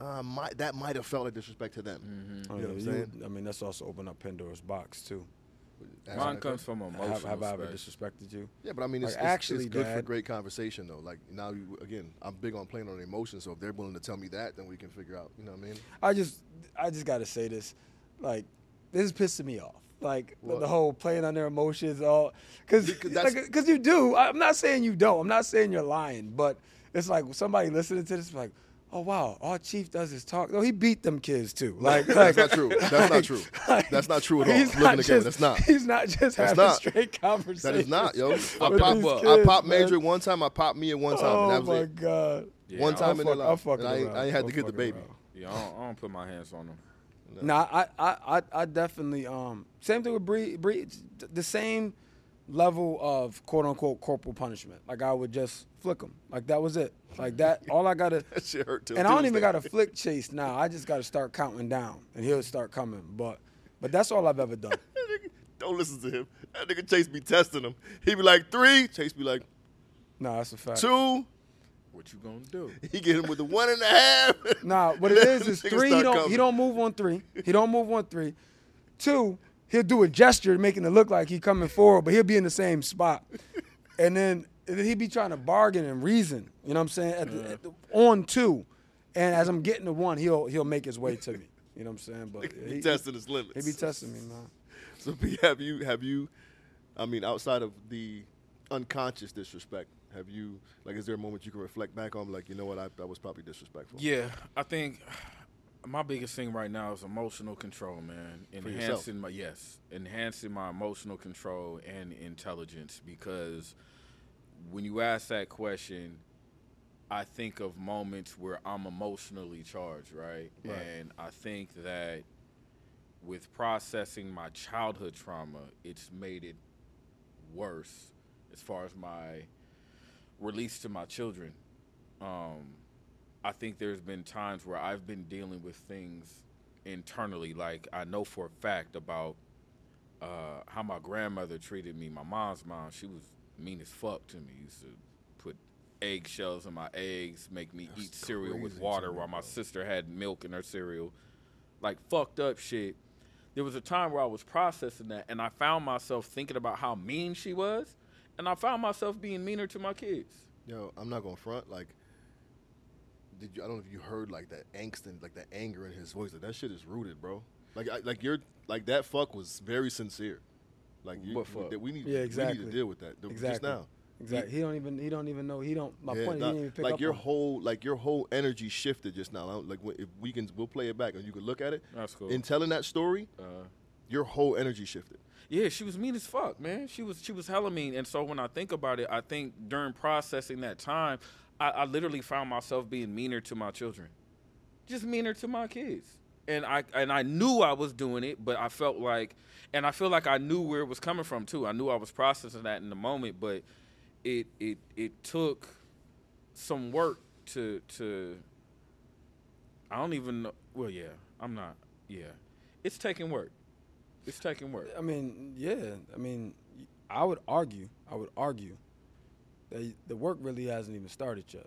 uh, my, that might have felt like disrespect to them. Oh, You know what I'm you- saying? I mean, that's also open up Pandora's box, too. Ask Mine that comes question. from Have, emotional have I ever disrespected you? Yeah, but I mean, Like, it's, it's, actually, it's good for Dad- great conversation though. Like now, you, again, I'm big on playing on emotions. So if they're willing to tell me that, then we can figure out. You know what I mean? I just, I just got to say this, like, this is pissing me off. Like the, What? the whole playing on their emotions, all because Because that's- because you do. I'm not saying you don't. I'm not saying you're lying, but it's like somebody listening to this, like, oh wow, all Chief does is talk. No, he beat them kids too. (laughs) (laughs) Like That's not true. That's not true. That's not true at all. He's Looking not together, just, that's not. He's not just That's having not. straight conversations. That is not, yo. I (laughs) with pop, these I pop man. major one time. I popped me at one time. Oh and that oh, was my it. god. Yeah, one I time don't- in their fuck- I'm life. fucking And I, ain't, around. I ain't had I'm to get the baby. around. Yeah, I don't, I don't put my hands on them. Nah, I, I, I, I definitely um same thing with Bree. Bree, the same level of quote unquote corporal punishment. Like I would just flick them. Like that was it. Like that. (laughs) All I gotta. That shit hurt till And I don't even got to flick chase now. I just got to start counting down, and he'll start coming. But, but that's all I've ever done. (laughs) Don't listen to him. That nigga Chase be testing him. He be like three. Chase be like No, that's a fact. two. What you gonna do? (laughs) He get him with the one and a half. (laughs) Nah, what it is is three. He don't. coming. He don't move on three. He don't move on three. Two, he'll do a gesture making it look like he coming forward, but he'll be in the same spot. And then, and then he be trying to bargain and reason. You know what I'm saying? At the, at the, on two, and as I'm getting to one, he'll he'll make his way to me. You know what I'm saying? But (laughs) He he, testing his limits. he be testing me, man. So have you have you I mean outside of the unconscious disrespect, have you like is there a moment you can reflect back on like you know what I that was probably disrespectful? Yeah, I think my biggest thing right now is emotional control, man. Enhancing my yes, enhancing my emotional control and intelligence because when you ask that question, I think of moments where I'm emotionally charged, right? Right. And I think that with processing my childhood trauma, it's made it worse as far as my release to my children. Um, I think there's been times where I've been dealing with things internally. Like I know for a fact about uh, how my grandmother treated me. My mom's mom, she was mean as fuck to me. Used to put eggshells in my eggs, make me eat cereal with water me, while my sister had milk in her cereal. Like fucked up shit. There was a time where I was processing that, and I found myself thinking about how mean she was, and I found myself being meaner to my kids. Yo, I'm not gonna front. Like, did you? I don't know if you heard like that angst and like that anger in his voice. Like that shit is rooted, bro. Like, I, like you're like that. Fuck was very sincere. Like, you, What fuck? that we need. Yeah, We need to deal with that th- just now. Exactly. He don't even. He don't even know. He don't. My Yeah, point. nah, he didn't even pick like up your on. whole like your whole energy shifted just now. Like if we can, we'll play it back and you can look at it. That's cool. In telling that story, Uh, your whole energy shifted. Yeah, she was mean as fuck, man. She was she was hella mean, and so when I think about it, I think during processing that time, I, I literally found myself being meaner to my children, just meaner to my kids, and I and I knew I was doing it, but I felt like, and I feel like I knew where it was coming from too. I knew I was processing that in the moment, but it it it took some work to to I don't even know. Well, yeah, I'm not. Yeah, it's taking work. It's taking work. I mean, yeah. I mean, I would argue. I would argue that the work really hasn't even started yet.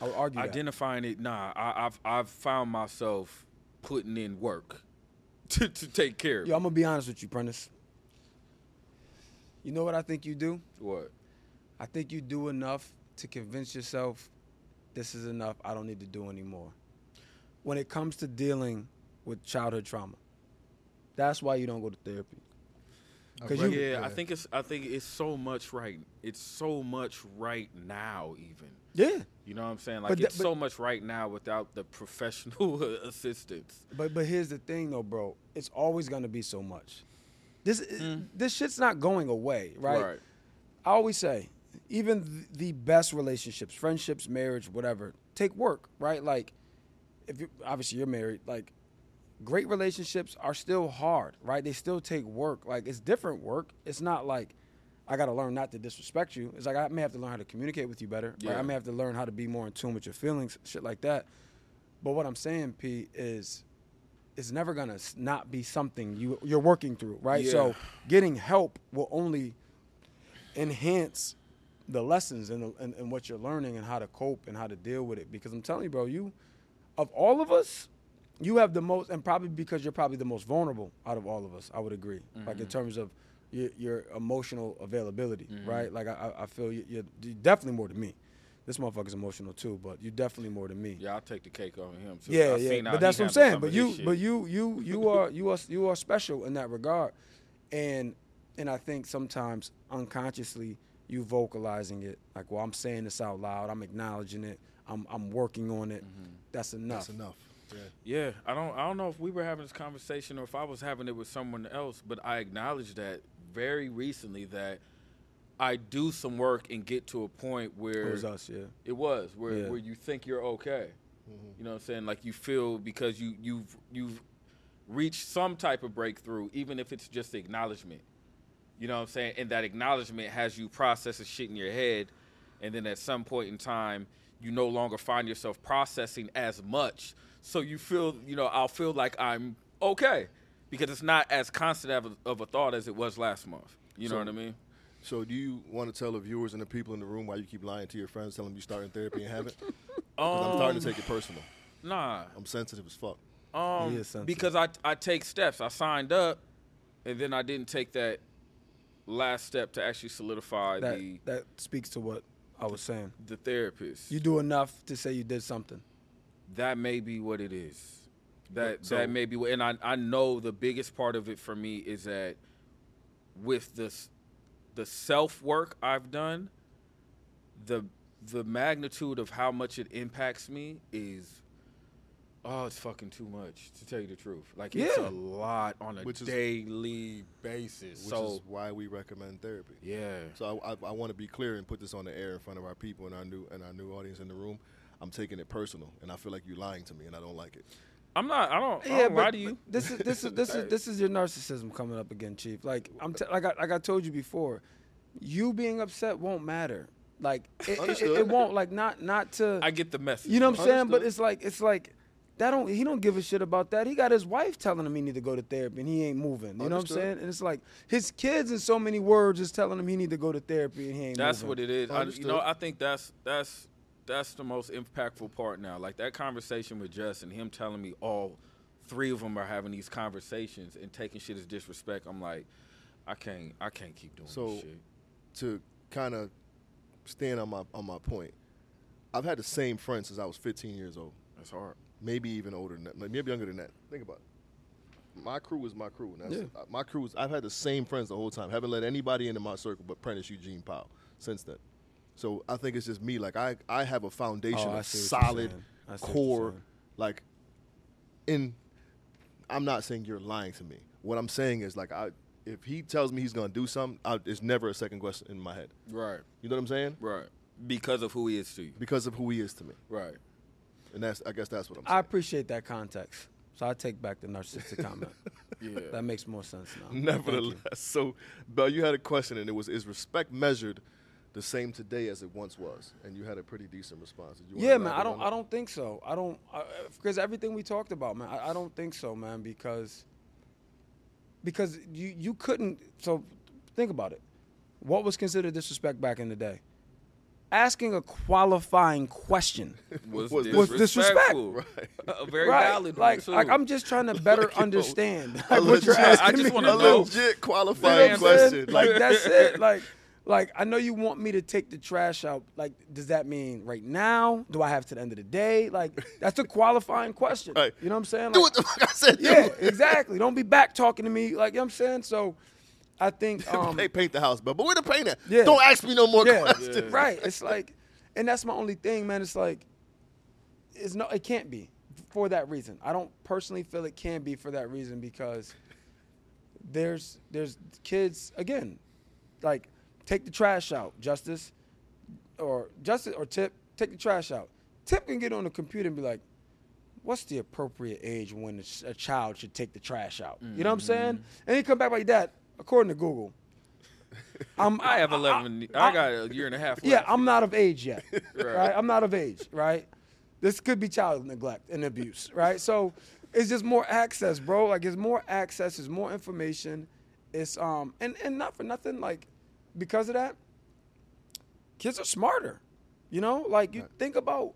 I would argue that. Identifying it, nah. I, I've I've found myself putting in work (laughs) to to take care of. Yo, it. I'm gonna be honest with you, Prentice. You know what I think you do? What? I think you do enough to convince yourself this is enough. I don't need to do anymore. When it comes to dealing with childhood trauma, that's why you don't go to therapy. Because you, yeah, I think it's I think it's so much right. It's so much right now, even. yeah, You know what I'm saying? Like But th- it's but- so much right now without the professional (laughs) assistance. but but here's the thing though, bro. It's always gonna be so much. This hmm. this shit's not going away, right? Right. I always say, even th- the best relationships, friendships, marriage, whatever, take work, right? Like, if you obviously you're married, like, great relationships are still hard, right? They still take work. Like, it's different work. It's not like I got to learn not to disrespect you. It's like I may have to learn how to communicate with you better. Right? I may have to learn how to be more in tune with your feelings, shit like that. But what I'm saying, P, is it's never gonna not be something you you're working through, right? Yeah. So getting help will only enhance the lessons and, and and what you're learning and how to cope and how to deal with it. Because I'm telling you, bro, you of all of us, you have the most, and probably because you're probably the most vulnerable out of all of us. I would agree, like in mm-hmm. terms of your, your emotional availability, mm-hmm. right? Like I, I- I feel you, you're, you're definitely more than me. This motherfucker's emotional too, but you're definitely more than me. Yeah, I'll take the cake on him too. Yeah, I yeah. seen But that's what I'm saying. But you, but you, you, you (laughs) are, you are, you are special in that regard, and and I think sometimes unconsciously you vocalizing it, like, well, I'm saying this out loud. I'm acknowledging it. I'm, I'm working on it. Mm-hmm. That's enough. That's enough. Yeah. Yeah, I don't I don't know if we were having this conversation or if I was having it with someone else, but I acknowledged that very recently that I do some work and get to a point where It was us, yeah. It was where Yeah. where you think you're okay. Mm-hmm. You know what I'm saying? Like you feel because you you've you've reached some type of breakthrough, even if it's just acknowledgement. You know what I'm saying? And that acknowledgement has you processing shit in your head, and then at some point in time, you no longer find yourself processing as much. So you feel, you know, I'll feel like I'm okay because it's not as constant of a, of a thought as it was last month. You know So- what I mean? So, do you want to tell the viewers and the people in the room why you keep lying to your friends, telling them you starting therapy and haven't? 'Cause I'm starting to take it personal. Nah. I'm sensitive as fuck. Um, He is sensitive. because I I take steps. I signed up, and then I didn't take that last step to actually solidify That the that speaks to what I was saying. the therapist. You do enough to say you did something. That may be what it is. That So- that may be what, and I I know the biggest part of it for me is that with the s- the self work I've done, the the magnitude of how much it impacts me is. Oh, it's fucking too much to tell you the truth. Like it's a lot on a Which is- daily basis. Which so is why we recommend therapy. yeah, So I, I, I want to be clear and put this on the air in front of our people and our new and our new audience in the room. I'm taking it personal, and I feel like you're lying to me, and I don't like it. I'm not. I don't. I don't lie to you. This is this is this is (laughs) this is your narcissism coming up again, Chief. Like I'm t- like I, like I told you before, you being upset won't matter. Like it, it, it, won't like not not to I get the message. you know what I'm saying. But it's like it's like that don't he don't give a shit about that. He got his wife telling him he need to go to therapy and he ain't moving. You know what I'm saying? And it's like his kids in so many words is telling him he need to go to therapy and he ain't That's moving. what it is. I, you know, I think that's that's that's the most impactful part now. Like that conversation with Justin, him telling me all three of them are having these conversations and taking shit as disrespect. I'm like, I can't, I can't keep doing So- this shit. To kind of stand on my on my point, I've had the same friend since I was 15 years old. That's hard. maybe even older than that, maybe younger than that. Think about it. My crew is my crew. And that's, Yeah. uh, My crew is. I've had the same friends the whole time. Haven't let anybody into my circle but Prentice Eugene Powell since then. So I think it's just me. Like I, I have a foundation Oh, I of see what you're solid saying. I see what you're core. Like, in, I'm not saying you're lying to me. What I'm saying is like I, if he tells me he's gonna do something, I, it's never a second question in my head. Right, You know what I'm saying? right. Because of who he is to you. Because of who he is to me, Right. and that's I guess that's what I'm Saying. I appreciate that context. So I take back the narcissistic (laughs) comment. Yeah. That makes more sense now. Nevertheless, so Bell, you had a question, and it was: Is respect measured the same today as it once was? And you had a pretty decent response. You Yeah, man. I don't. I don't think so. I don't because everything we talked about, man. I, I don't think so, man. Because because you you couldn't. So think about it. What was considered disrespect back in the day? Asking a qualifying question. (laughs) Was, Was disrespectful. Right. A very right? valid like, like I'm just trying to (laughs) better Like, understand A like, what you're asking I just wanna to a do. know. legit You know qualifying what I'm saying? question. Like that's it. Like, like I know you want me to take the trash out. Like, does that mean right now? Do I have to the end of the day? Like, that's a qualifying question. Right. You know what I'm saying? do what the fuck I said. do. yeah, exactly. Don't be back talking to me. Like, you know what I'm saying? So, I think. (laughs) Um, Hey, paint the house, but but where the paint at? Yeah. Don't ask me no more yeah, questions. (laughs) right. It's like, and that's my only thing, man. It's like, it's no, it can't be for that reason. I don't personally feel it can be for that reason because there's there's kids again, like take the trash out, Justice, or Justice or Tip, take the trash out. Tip can get on the computer and be like, what's the appropriate age when a, child should take the trash out? You know what I'm saying? And he come back like that, according to Google. (laughs) I'm, I have 11. I, got a year and a half left. yeah, I'm not of age yet. (laughs) Right. right. I'm not of age, right? This could be child neglect and abuse, right? So it's just more access, bro. Like it's more access, it's more information. It's um and, and not for nothing, like because of that, kids are smarter. You know? Like you think about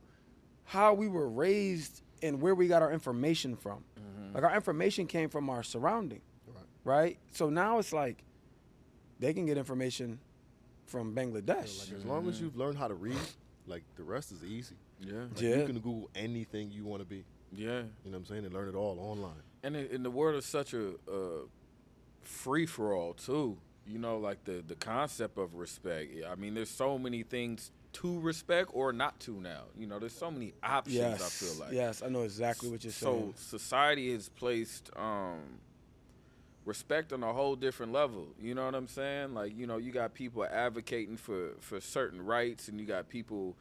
how we were raised and where we got our information from. Mm-hmm. Like our information came from our surrounding. Right. Right? So now it's like they can get information from Bangladesh. Like as long as mm-hmm. you've learned how to read, like the rest is easy. Yeah. Like, Yeah. You can Google anything you want to be. Yeah. You know what I'm saying? And learn it all online. And in, in the world is such a, a free for all too. You know, like the the concept of respect. I mean, there's so many things to respect or not to now. You know, there's so many options. Yes. I feel like. Yes, I know exactly what you're saying. so society has placed um, respect on a whole different level. You know what I'm saying? Like, you know, you got people advocating for for certain rights, and you got people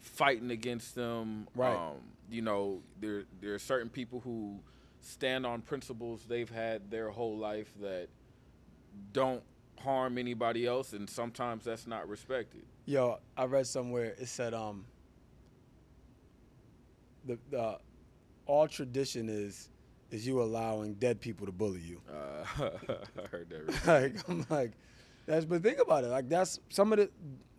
fighting against them. Right. Um, you know, there there are certain people who stand on principles they've had their whole life that don't harm anybody else, and sometimes that's not respected. Yo, I read somewhere it said um the the all tradition is is you allowing dead people to bully you. Uh, (laughs) I heard that. (laughs) like I'm like that's but think about it. Like that's some of the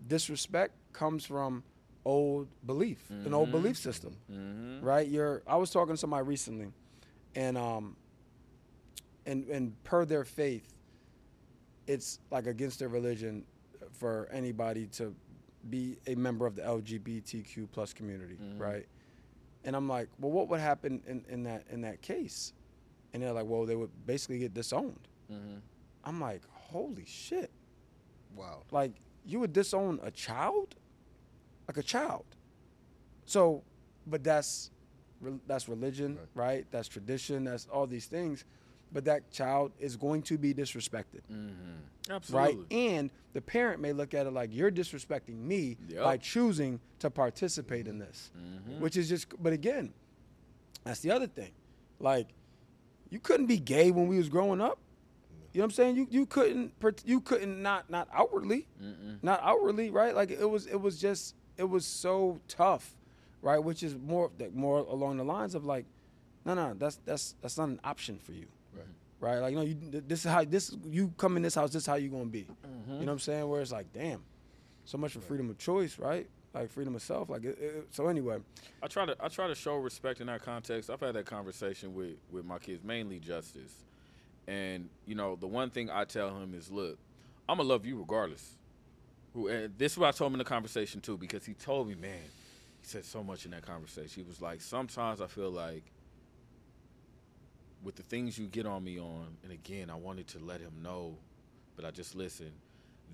disrespect comes from old belief, an old belief system. Mhm. Right? You're I was talking to somebody recently and um and and per their faith it's like against their religion for anybody to be a member of the LGBTQ plus community, right? And I'm like, well, what would happen in, in that in that case? And they're like, well, they would basically get disowned. Mhm. I'm like, holy shit! Wow. Like you would disown a child, like a child. So, but that's that's religion, right. That's tradition. That's all these things. But that child is going to be disrespected, Mm-hmm. right? And the parent may look at it like you're disrespecting me Yep. by choosing to participate in this, Mm-hmm. which is just. But again, that's the other thing. Like, you couldn't be gay when we was growing up. You know what I'm saying? You you couldn't you couldn't not not outwardly, not outwardly, right? Like it was it was just it was so tough, right? Which is more like more along the lines of like, no no that's that's that's not an option for you, Right. right? Like you know you this is how this you come in this house this is how you gonna be, mm-hmm. you know what I'm saying? Where it's like damn, so much for freedom of choice, right? Like freedom of self, like it, it, so anyway, I try to I try to show respect in that context. I've had that conversation with with my kids, mainly Justice, and you know the one thing I tell him is, look, I'm gonna love you regardless. Who and this is what I told him in the conversation too, because he told me, man, he said so much in that conversation. He was like, sometimes I feel like with the things you get on me on, and again, I wanted to let him know, but I just listened,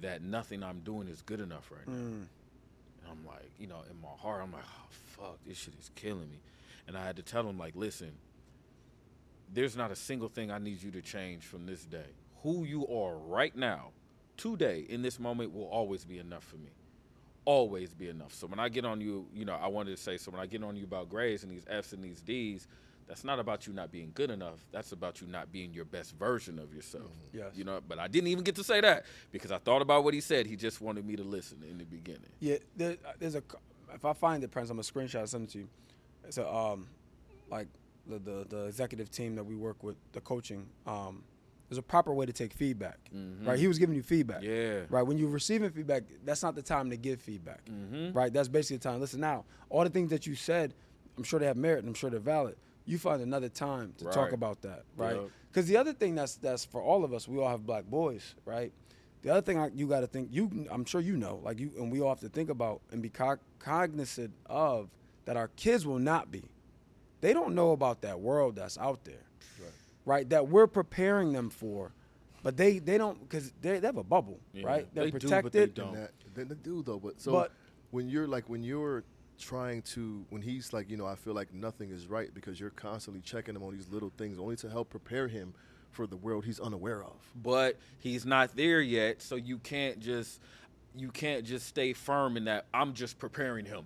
that nothing I'm doing is good enough right now. Mm. And I'm like, you know, in my heart, I'm like, oh, fuck, this shit is killing me. And I had to tell him, like, listen, there's not a single thing I need you to change from this day. Who you are right now, today, in this moment, will always be enough for me. Always be enough. So when I get on you, you know, I wanted to say, so when I get on you about grades and these F's and these D's, That's not about you not being good enough. That's about you not being your best version of yourself. Mm-hmm. Yes. You know, but I didn't even get to say that because I thought about what he said. He just wanted me to listen in the beginning. Yeah, there, there's a. If I find it, Prince, I'm gonna screenshot and send it to you. It's a um, like the, the the executive team that we work with, the coaching. Um, there's a proper way to take feedback, right? He was giving you feedback, Yeah. right? When you're receiving feedback, that's not the time to give feedback, Mm-hmm. right? That's basically the time. Listen, now all the things that you said, I'm sure they have merit and I'm sure they're valid. You find another time to talk about that, right? Yep. Because the other thing that's that's for all of us, we all have black boys, right? The other thing I, you got to think, you I'm sure you know, like you, and we all have to think about and be cog- cognizant of that our kids will not be. They don't know about that world that's out there, right? That we're preparing them for, but they they don't because they, they have a bubble, Yeah, right? They're they do, but they don't. That, they do though. But so But- when you're like when you're trying to when he's like you know I feel like nothing is right because you're constantly checking him on these little things only to help prepare him for the world he's unaware of. but he's not there yet so you can't just you can't just stay firm in that i'm just preparing him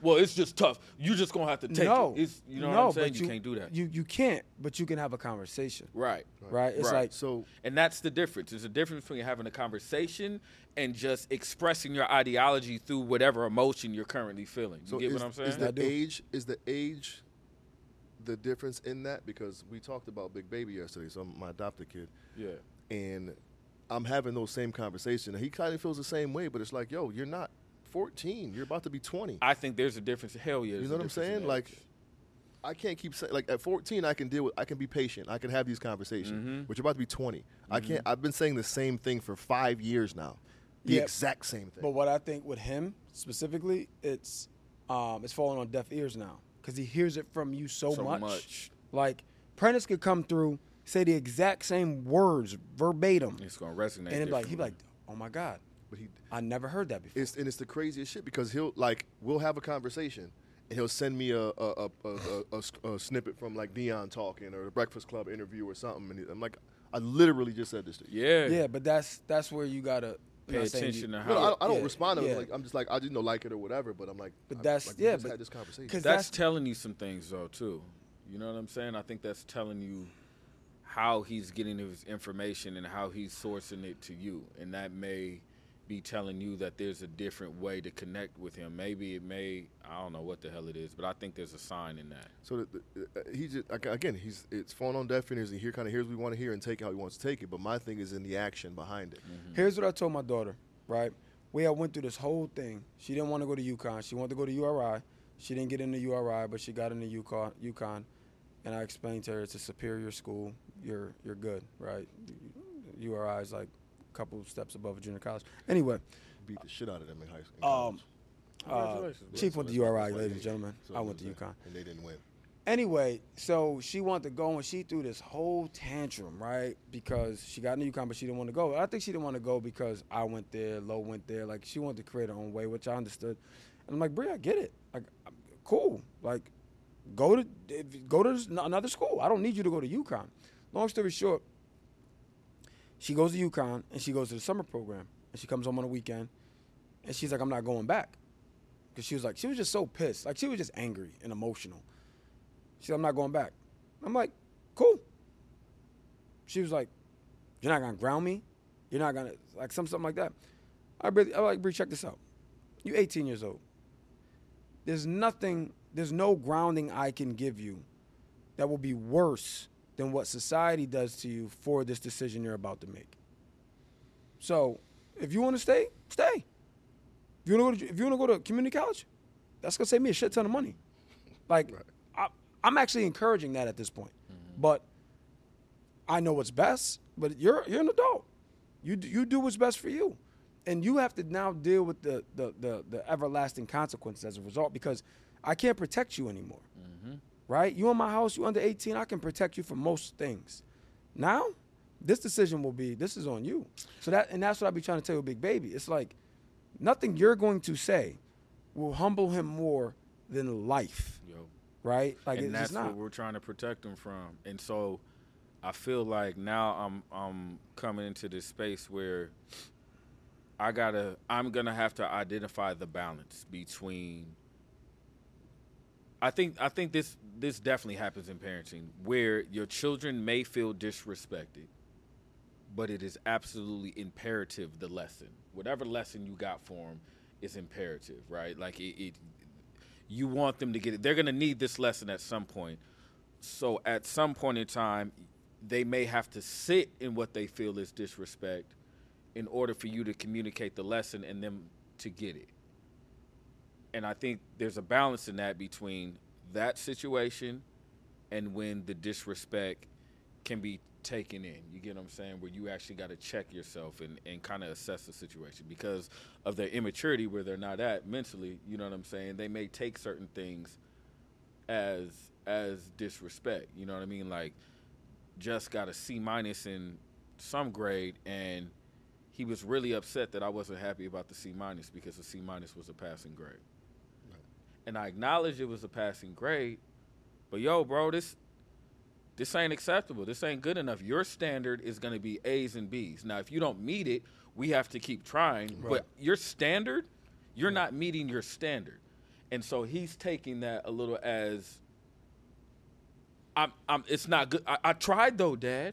well it's just tough. You're just gonna have to take no, it it's, you know no, what i'm saying? But you, can't do that. You you can't, but you can have a conversation, right. Right? It's Right. like So and that's the difference. There's a difference between having a conversation and just expressing your ideology through whatever emotion you're currently feeling. You so get is, what i'm saying? is the age is the age the difference in that? Because we talked about Big Baby yesterday, so my adopted kid, yeah. And I'm having those same conversations. And he kind of feels the same way, but it's like, yo, you're not 14. You're about to be 20. i think there's a difference hell yeah You know what I'm saying? Like. I can't keep saying like at 14 I can deal with I can be patient. I can have these conversations. Mm-hmm. But you're about to be 20. I can't. I've been saying the same thing for five years now. The Yeah, exact same thing. But what I think with him specifically, it's um, it's falling on deaf ears now because he hears it from you so, So much. much. Like Prentice could come through, say the exact same words verbatim, it's gonna resonate and it'd be like he'd be like, "Oh my god, But he, I never heard that before." it's and it's the craziest shit because he'll like we'll have a conversation. And he'll send me a snippet from like Dion talking or the Breakfast Club interview or something, and I'm like, I literally just said this to you. yeah yeah, but that's that's where you gotta Pay attention to No, how- I, don't- I don't Yeah, respond to it. yeah. Like I'm just like I didn't know like it or whatever, but I'm like, But I- that's- like, yeah, but- had this conversation. 'cause that's that's- telling you some things though too. You know what I'm saying? I think that's telling you how he's getting his information and how he's sourcing it to you, and that may be telling you that there's a different way to connect with him. Maybe it may I don't know what the hell it is, but I think there's a sign in that. So the, the, uh, he just again, he's it's falling on deaf ears. and He hear kind of hears what we want to hear and take it how he wants to take it. But my thing is in the action behind it. Here's what I told my daughter, right? We had went through this whole thing. She didn't want to go to UConn. She wanted to go to URI. She didn't get into URI, but she got into UConn. UConn, and I explained to her it's a superior school. You're you're good, right? URI is like a couple steps above a junior college. Anyway, Beat the shit out of them in high school. um, uh, Chief went to URI, ladies and gentlemen. So I went to was, UConn. and they didn't win. Anyway, so she wanted to go and she threw this whole tantrum, right? Because she got into UConn, but she didn't want to go. I think she didn't want to go because I went there, Lo went there. Like she wanted to create her own way, which I understood. And I'm like, Bree, I get it. Like, cool. Like, go to go to another school. I don't need you to go to UConn. Long story short, she goes to UConn and she goes to the summer program and she comes home on a weekend and she's like, I'm not going back. Because she was like, she was just so pissed. Like, she was just angry and emotional. She said, I'm not going back. I'm like, cool. She was like, You're not gonna ground me? You're not gonna like some something like that. I really I like Bree, check this out. You're 18 years old. There's nothing, there's no grounding I can give you that will be worse than what society does to you for this decision you're about to make. So if you want to stay, stay. If you want to go to, if you want to go to community college, that's gonna save me a shit ton of money. Like I, I'm actually encouraging that at this point, mm-hmm. but I know what's best. But you're you're an adult. You you do what's best for you, and you have to now deal with the the the, the everlasting consequences as a result because I can't protect you anymore. Mm-hmm. Right? You in my house. You under 18. I can protect you from most things. Now, this decision will be this is on you. So that and that's what I be trying to tell you, big baby. It's like nothing you're going to say will humble him more than life. Yo. Right? Like and it's that's what we're trying to protect him from. And so I feel like now I'm I'm coming into this space where I gotta I'm gonna have to identify the balance between I think I think this this definitely happens in parenting where your children may feel disrespected, but it is absolutely imperative the lesson. Whatever lesson you got for them is imperative, right? Like it, it you want them to get it. They're going to need this lesson at some point. So at some point in time, they may have to sit in what they feel is disrespect in order for you to communicate the lesson and them to get it. And I think there's a balance in that between that situation and when the disrespect can be taken in. You get what I'm saying? Where you actually got to check yourself and, and kind of assess the situation because of their immaturity where they're not at mentally. You know what I'm saying? They may take certain things as as disrespect. You know what I mean? Like just got a C minus in some grade and he was really upset that I wasn't happy about the C minus because the C minus was a passing grade. And I acknowledged it was a passing grade, but yo, bro, this this ain't acceptable. This ain't good enough. Your standard is going to be A's and B's. Now, if you don't meet it, we have to keep trying. Right. But your standard, you're not meeting your standard. And so he's taking that a little as I'm, I'm it's not good. I, I tried though, Dad.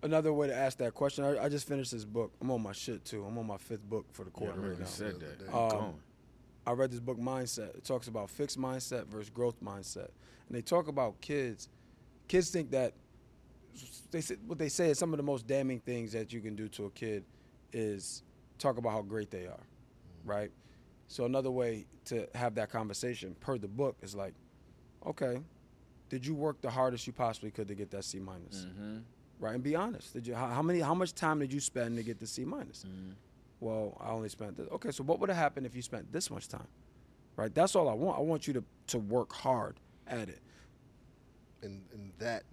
Another way to ask that question. I, I, just finished this book. I'm on my shit too. I'm on my fifth book for the quarter yeah, right now. Said that. Um, I read this book, Mindset. It talks about fixed mindset versus growth mindset, and they talk about kids kids think that they say, what they say is some of the most damning things that you can do to a kid is talk about how great they are, right? So another way to have that conversation per the book is like, okay, did you work the hardest you possibly could to get that C minus, mm-hmm. right? And be honest. Did you how, how, many how much time did you spend to get the C minus? Mm-hmm. Well, I only spent this. Okay, so what would have happened if you spent this much time, right? That's all I want. I want you to to work hard at it and and that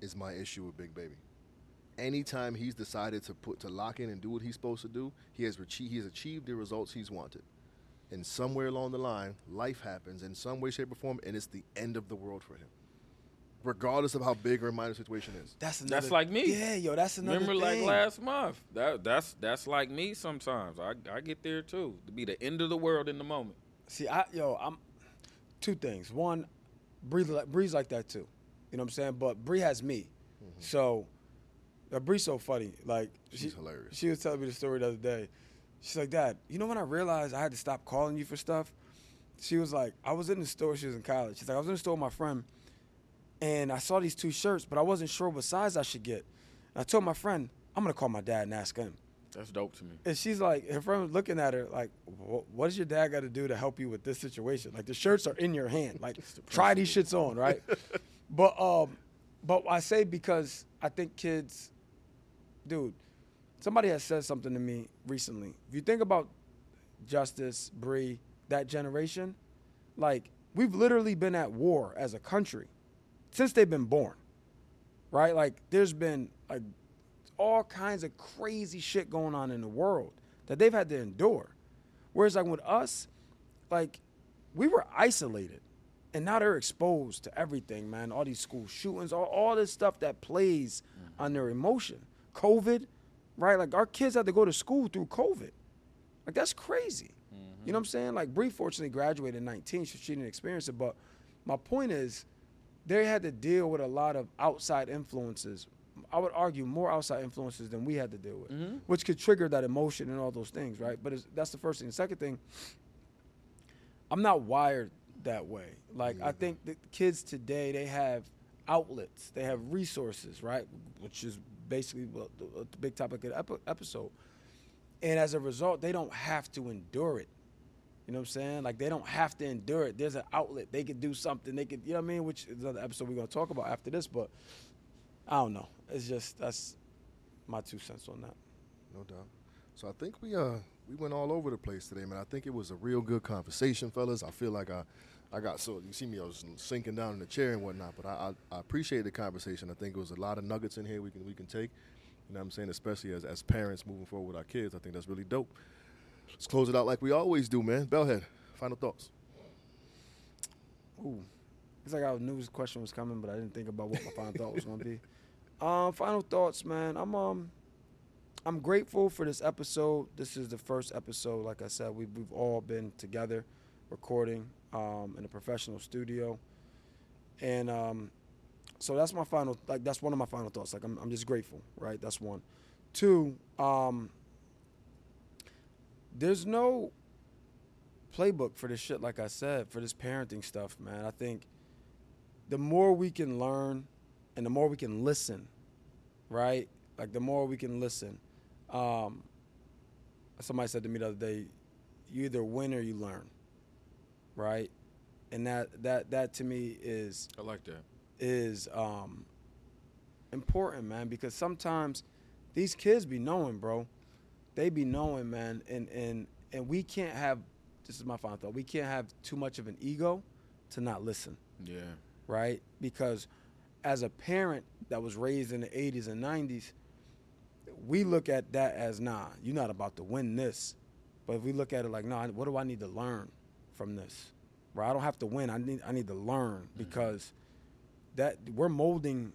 is my issue with Big Baby. Anytime he's decided to put to lock in and do what he's supposed to do, he has he has achieved the results he's wanted. And somewhere along the line, life happens in some way, shape, or form, and it's the end of the world for him. Regardless of how big or minor situation is. That's another, that's like me. Yeah, yo, that's another. Thing. Remember, thing. like last month. That that's that's like me. Sometimes I I get there too. To be the end of the world in the moment. See, I yo, I'm two things. One, breathe like Bree's like that too. You know what I'm saying? But Bree has me. Mm-hmm. So uh, Bree's so funny. Like she's she, hilarious. She was telling me the story the other day. She's like, Dad, you know when I realized I had to stop calling you for stuff? She was like, I was in the store, she was in college. She's like, I was in the store with my friend and I saw these two shirts, but I wasn't sure what size I should get. And I told my friend, I'm gonna call my dad and ask him. That's dope to me. And she's like, her friend was looking at her like, what does your dad got to do to help you with this situation? Like the shirts are in your hand. Like try these shits on, right? (laughs) but um, but I say because I think kids, dude, somebody has said something to me recently. If you think about Justice, Bree, that generation, like we've literally been at war as a country since they've been born, right? Like there's been like all kinds of crazy shit going on in the world that they've had to endure. Whereas like with us, like we were isolated. And now they're exposed to everything, man. All these school shootings, all, all this stuff that plays mm-hmm. on their emotion. COVID, right? Like our kids had to go to school through COVID. Like that's crazy. Mm-hmm. You know what I'm saying? Like Bree fortunately graduated in 19, so she didn't experience it. But my point is, they had to deal with a lot of outside influences I would argue more outside influences than we had to deal with, mm-hmm. which could trigger that emotion and all those things, right? But that's the first thing. The second thing, I'm not wired that way. Like I think the kids today they have outlets, they have resources, right? Which is basically the, the big topic of the episode. And as a result, they don't have to endure it. You know what I'm saying? Like they don't have to endure it. There's an outlet. They could do something. They could, you know what I mean? Which is another episode we're gonna talk about after this. But I don't know. It's just that's my two cents on that. No doubt. So I think we uh we went all over the place today, man. I think it was a real good conversation, fellas. I feel like I I got so you see me I was sinking down in the chair and whatnot, but I, I, I appreciate the conversation. I think it was a lot of nuggets in here we can we can take. You know what I'm saying? Especially as, as parents moving forward with our kids. I think that's really dope. Let's close it out like we always do, man. Bellhead, final thoughts. Ooh. It's like I knew this question was coming, but I didn't think about what my final thought was gonna be. (laughs) Um, final thoughts, man. I'm um, I'm grateful for this episode. This is the first episode. Like I said, we've we've all been together, recording um, in a professional studio, and um, so that's my final. Like that's one of my final thoughts. Like I'm, I'm just grateful, right? That's one. Two, um, there's no playbook for this shit. Like I said, for this parenting stuff, man. I think the more we can learn, and the more we can listen, right? Like the more we can listen. Um, somebody said to me the other day, you either win or you learn, right? And that that that to me is I like that. is um, important, man, because sometimes these kids be knowing, bro. They be knowing, man, and and and we can't have. This is my final thought. We can't have too much of an ego to not listen, Yeah. right? Because as a parent that was raised in the 80s and 90s, we look at that as nah, you're not about to win this. But if we look at it like, nah, what do I need to learn from this? Right? I don't have to win. I need I need to learn because that we're molding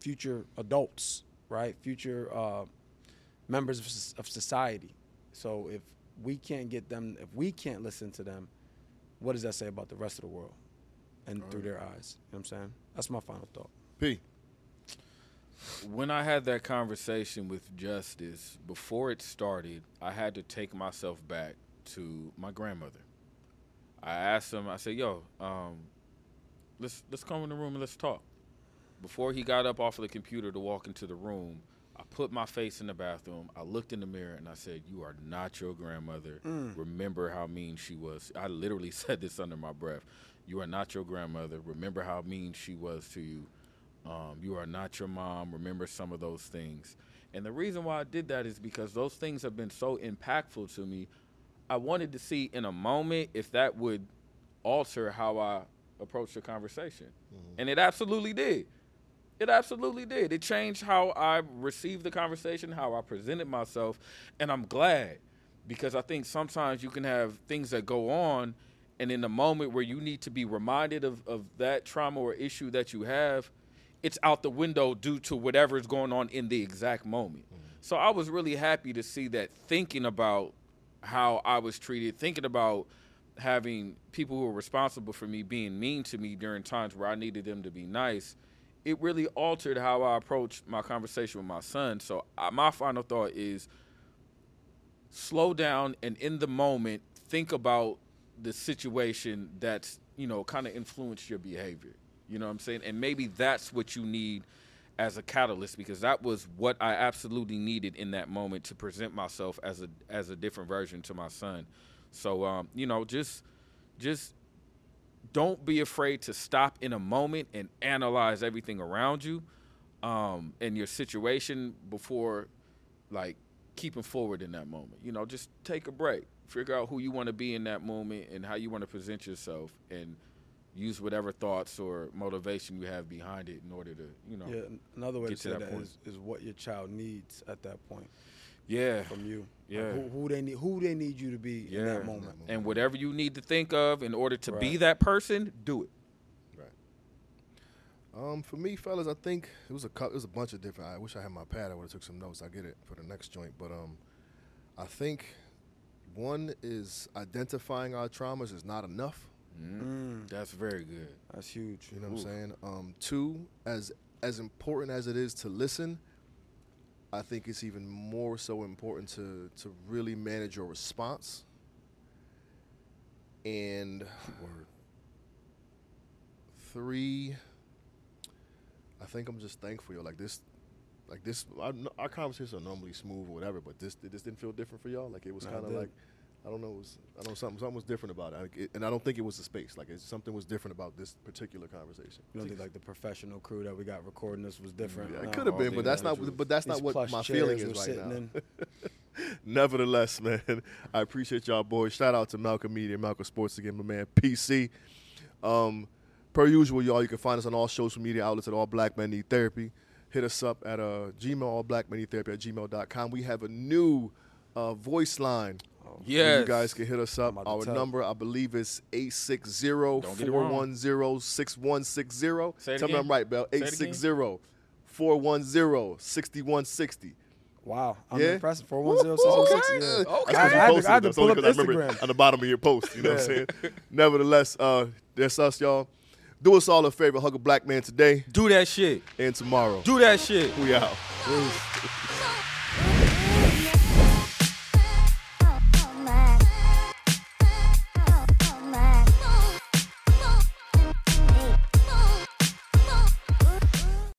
future adults, right? Future uh, members of, of society. So if we can't get them, if we can't listen to them, what does that say about the rest of the world and through their eyes? You know what I'm saying? That's my final thought. P. When I had that conversation with Justice, before it started, I had to take myself back to my grandmother. I asked him, I said, yo, um, let's let's come in the room and let's talk. Before he got up off of the computer to walk into the room, I put my face in the bathroom. I looked in the mirror and I said, "You are not your grandmother. Remember how mean she was." I literally (laughs) said this under my breath. "You are not your grandmother. Remember how mean she was to you. Um, you are not your mom. Remember some of those things." And the reason why I did that is because those things have been so impactful to me. I wanted to see in a moment if that would alter how I approach the conversation. And it absolutely did. It absolutely did. It changed how I received the conversation, how I presented myself, and I'm glad because I think sometimes you can have things that go on, and in the moment where you need to be reminded of, of that trauma or issue that you have, it's out the window due to whatever is going on in the exact moment. Mm-hmm. So I was really happy to see that thinking about how I was treated, thinking about having people who were responsible for me being mean to me during times where I needed them to be nice, it really altered how I approached my conversation with my son. So uh, my final thought is slow down and in the moment think about the situation that's you know kind of influenced your behavior. You know what I'm saying? And maybe that's what you need as a catalyst because that was what I absolutely needed in that moment to present myself as a as a different version to my son. So um, you know, just just don't be afraid to stop in a moment and analyze everything around you um, and your situation before like keeping forward in that moment. You know, just take a break, figure out who you want to be in that moment and how you want to present yourself, and use whatever thoughts or motivation you have behind it in order to, you know, Yeah, another way to to say that that is, is what your child needs at that point yeah. from you. Like, Yeah. who, who they need, who they need you to be in that moment. And whatever you need to think of in order to be that person, do it. Right. Um, for me, fellas, I think it was a cou- it was a bunch of different. I wish I had my pad. I would have took some notes. I get it for the next joint, but um, I think one is identifying our traumas is not enough. Mm, That's very good. that's huge. You know what I'm saying? Um, two, as as important as it is to listen, I think it's even more so important to to really manage your response. And three, I think I'm just thankful, yo. Like this, like this, our, our conversations are normally smooth or whatever, but this this didn't feel different for y'all. Like it was kind of like. I don't know. It was, I don't know something. Something was different about it, Like, it, and I don't think it was the space. Like something was different about this particular conversation. You don't think like the professional crew that we got recording this was different? Yeah, it could have been, but that's not. But that's These not what my feeling is right now. (laughs) Nevertheless, man, (laughs) I appreciate y'all boys. Shout out to Malcolm Media, Malcolm Sports again, my man PC. Um, per usual, y'all, you can find us on all social media outlets at All Black Men Need Therapy. Hit us up at uh, Gmail, All Black Men Need Therapy at gmail.com. We have a new uh, voice line. Oh, where Yes. You guys can hit us up. I'm about to Our number, I believe, is 860 Don't get it wrong. 410 6160. Say it Tell me. I'm right, Bell. Say 860 410 6160. Wow, I'm Yeah? impressed. Four one zero six zero six. Okay. Yeah. That's I, 'cause I you had to, posted I had to pull up because I remember Instagram. on the bottom of your post. You know what I'm saying? (laughs) Nevertheless, uh, that's us, y'all. Do us all a favor. Hug a black man today Do that shit. and tomorrow. Do that shit. We out. Peace.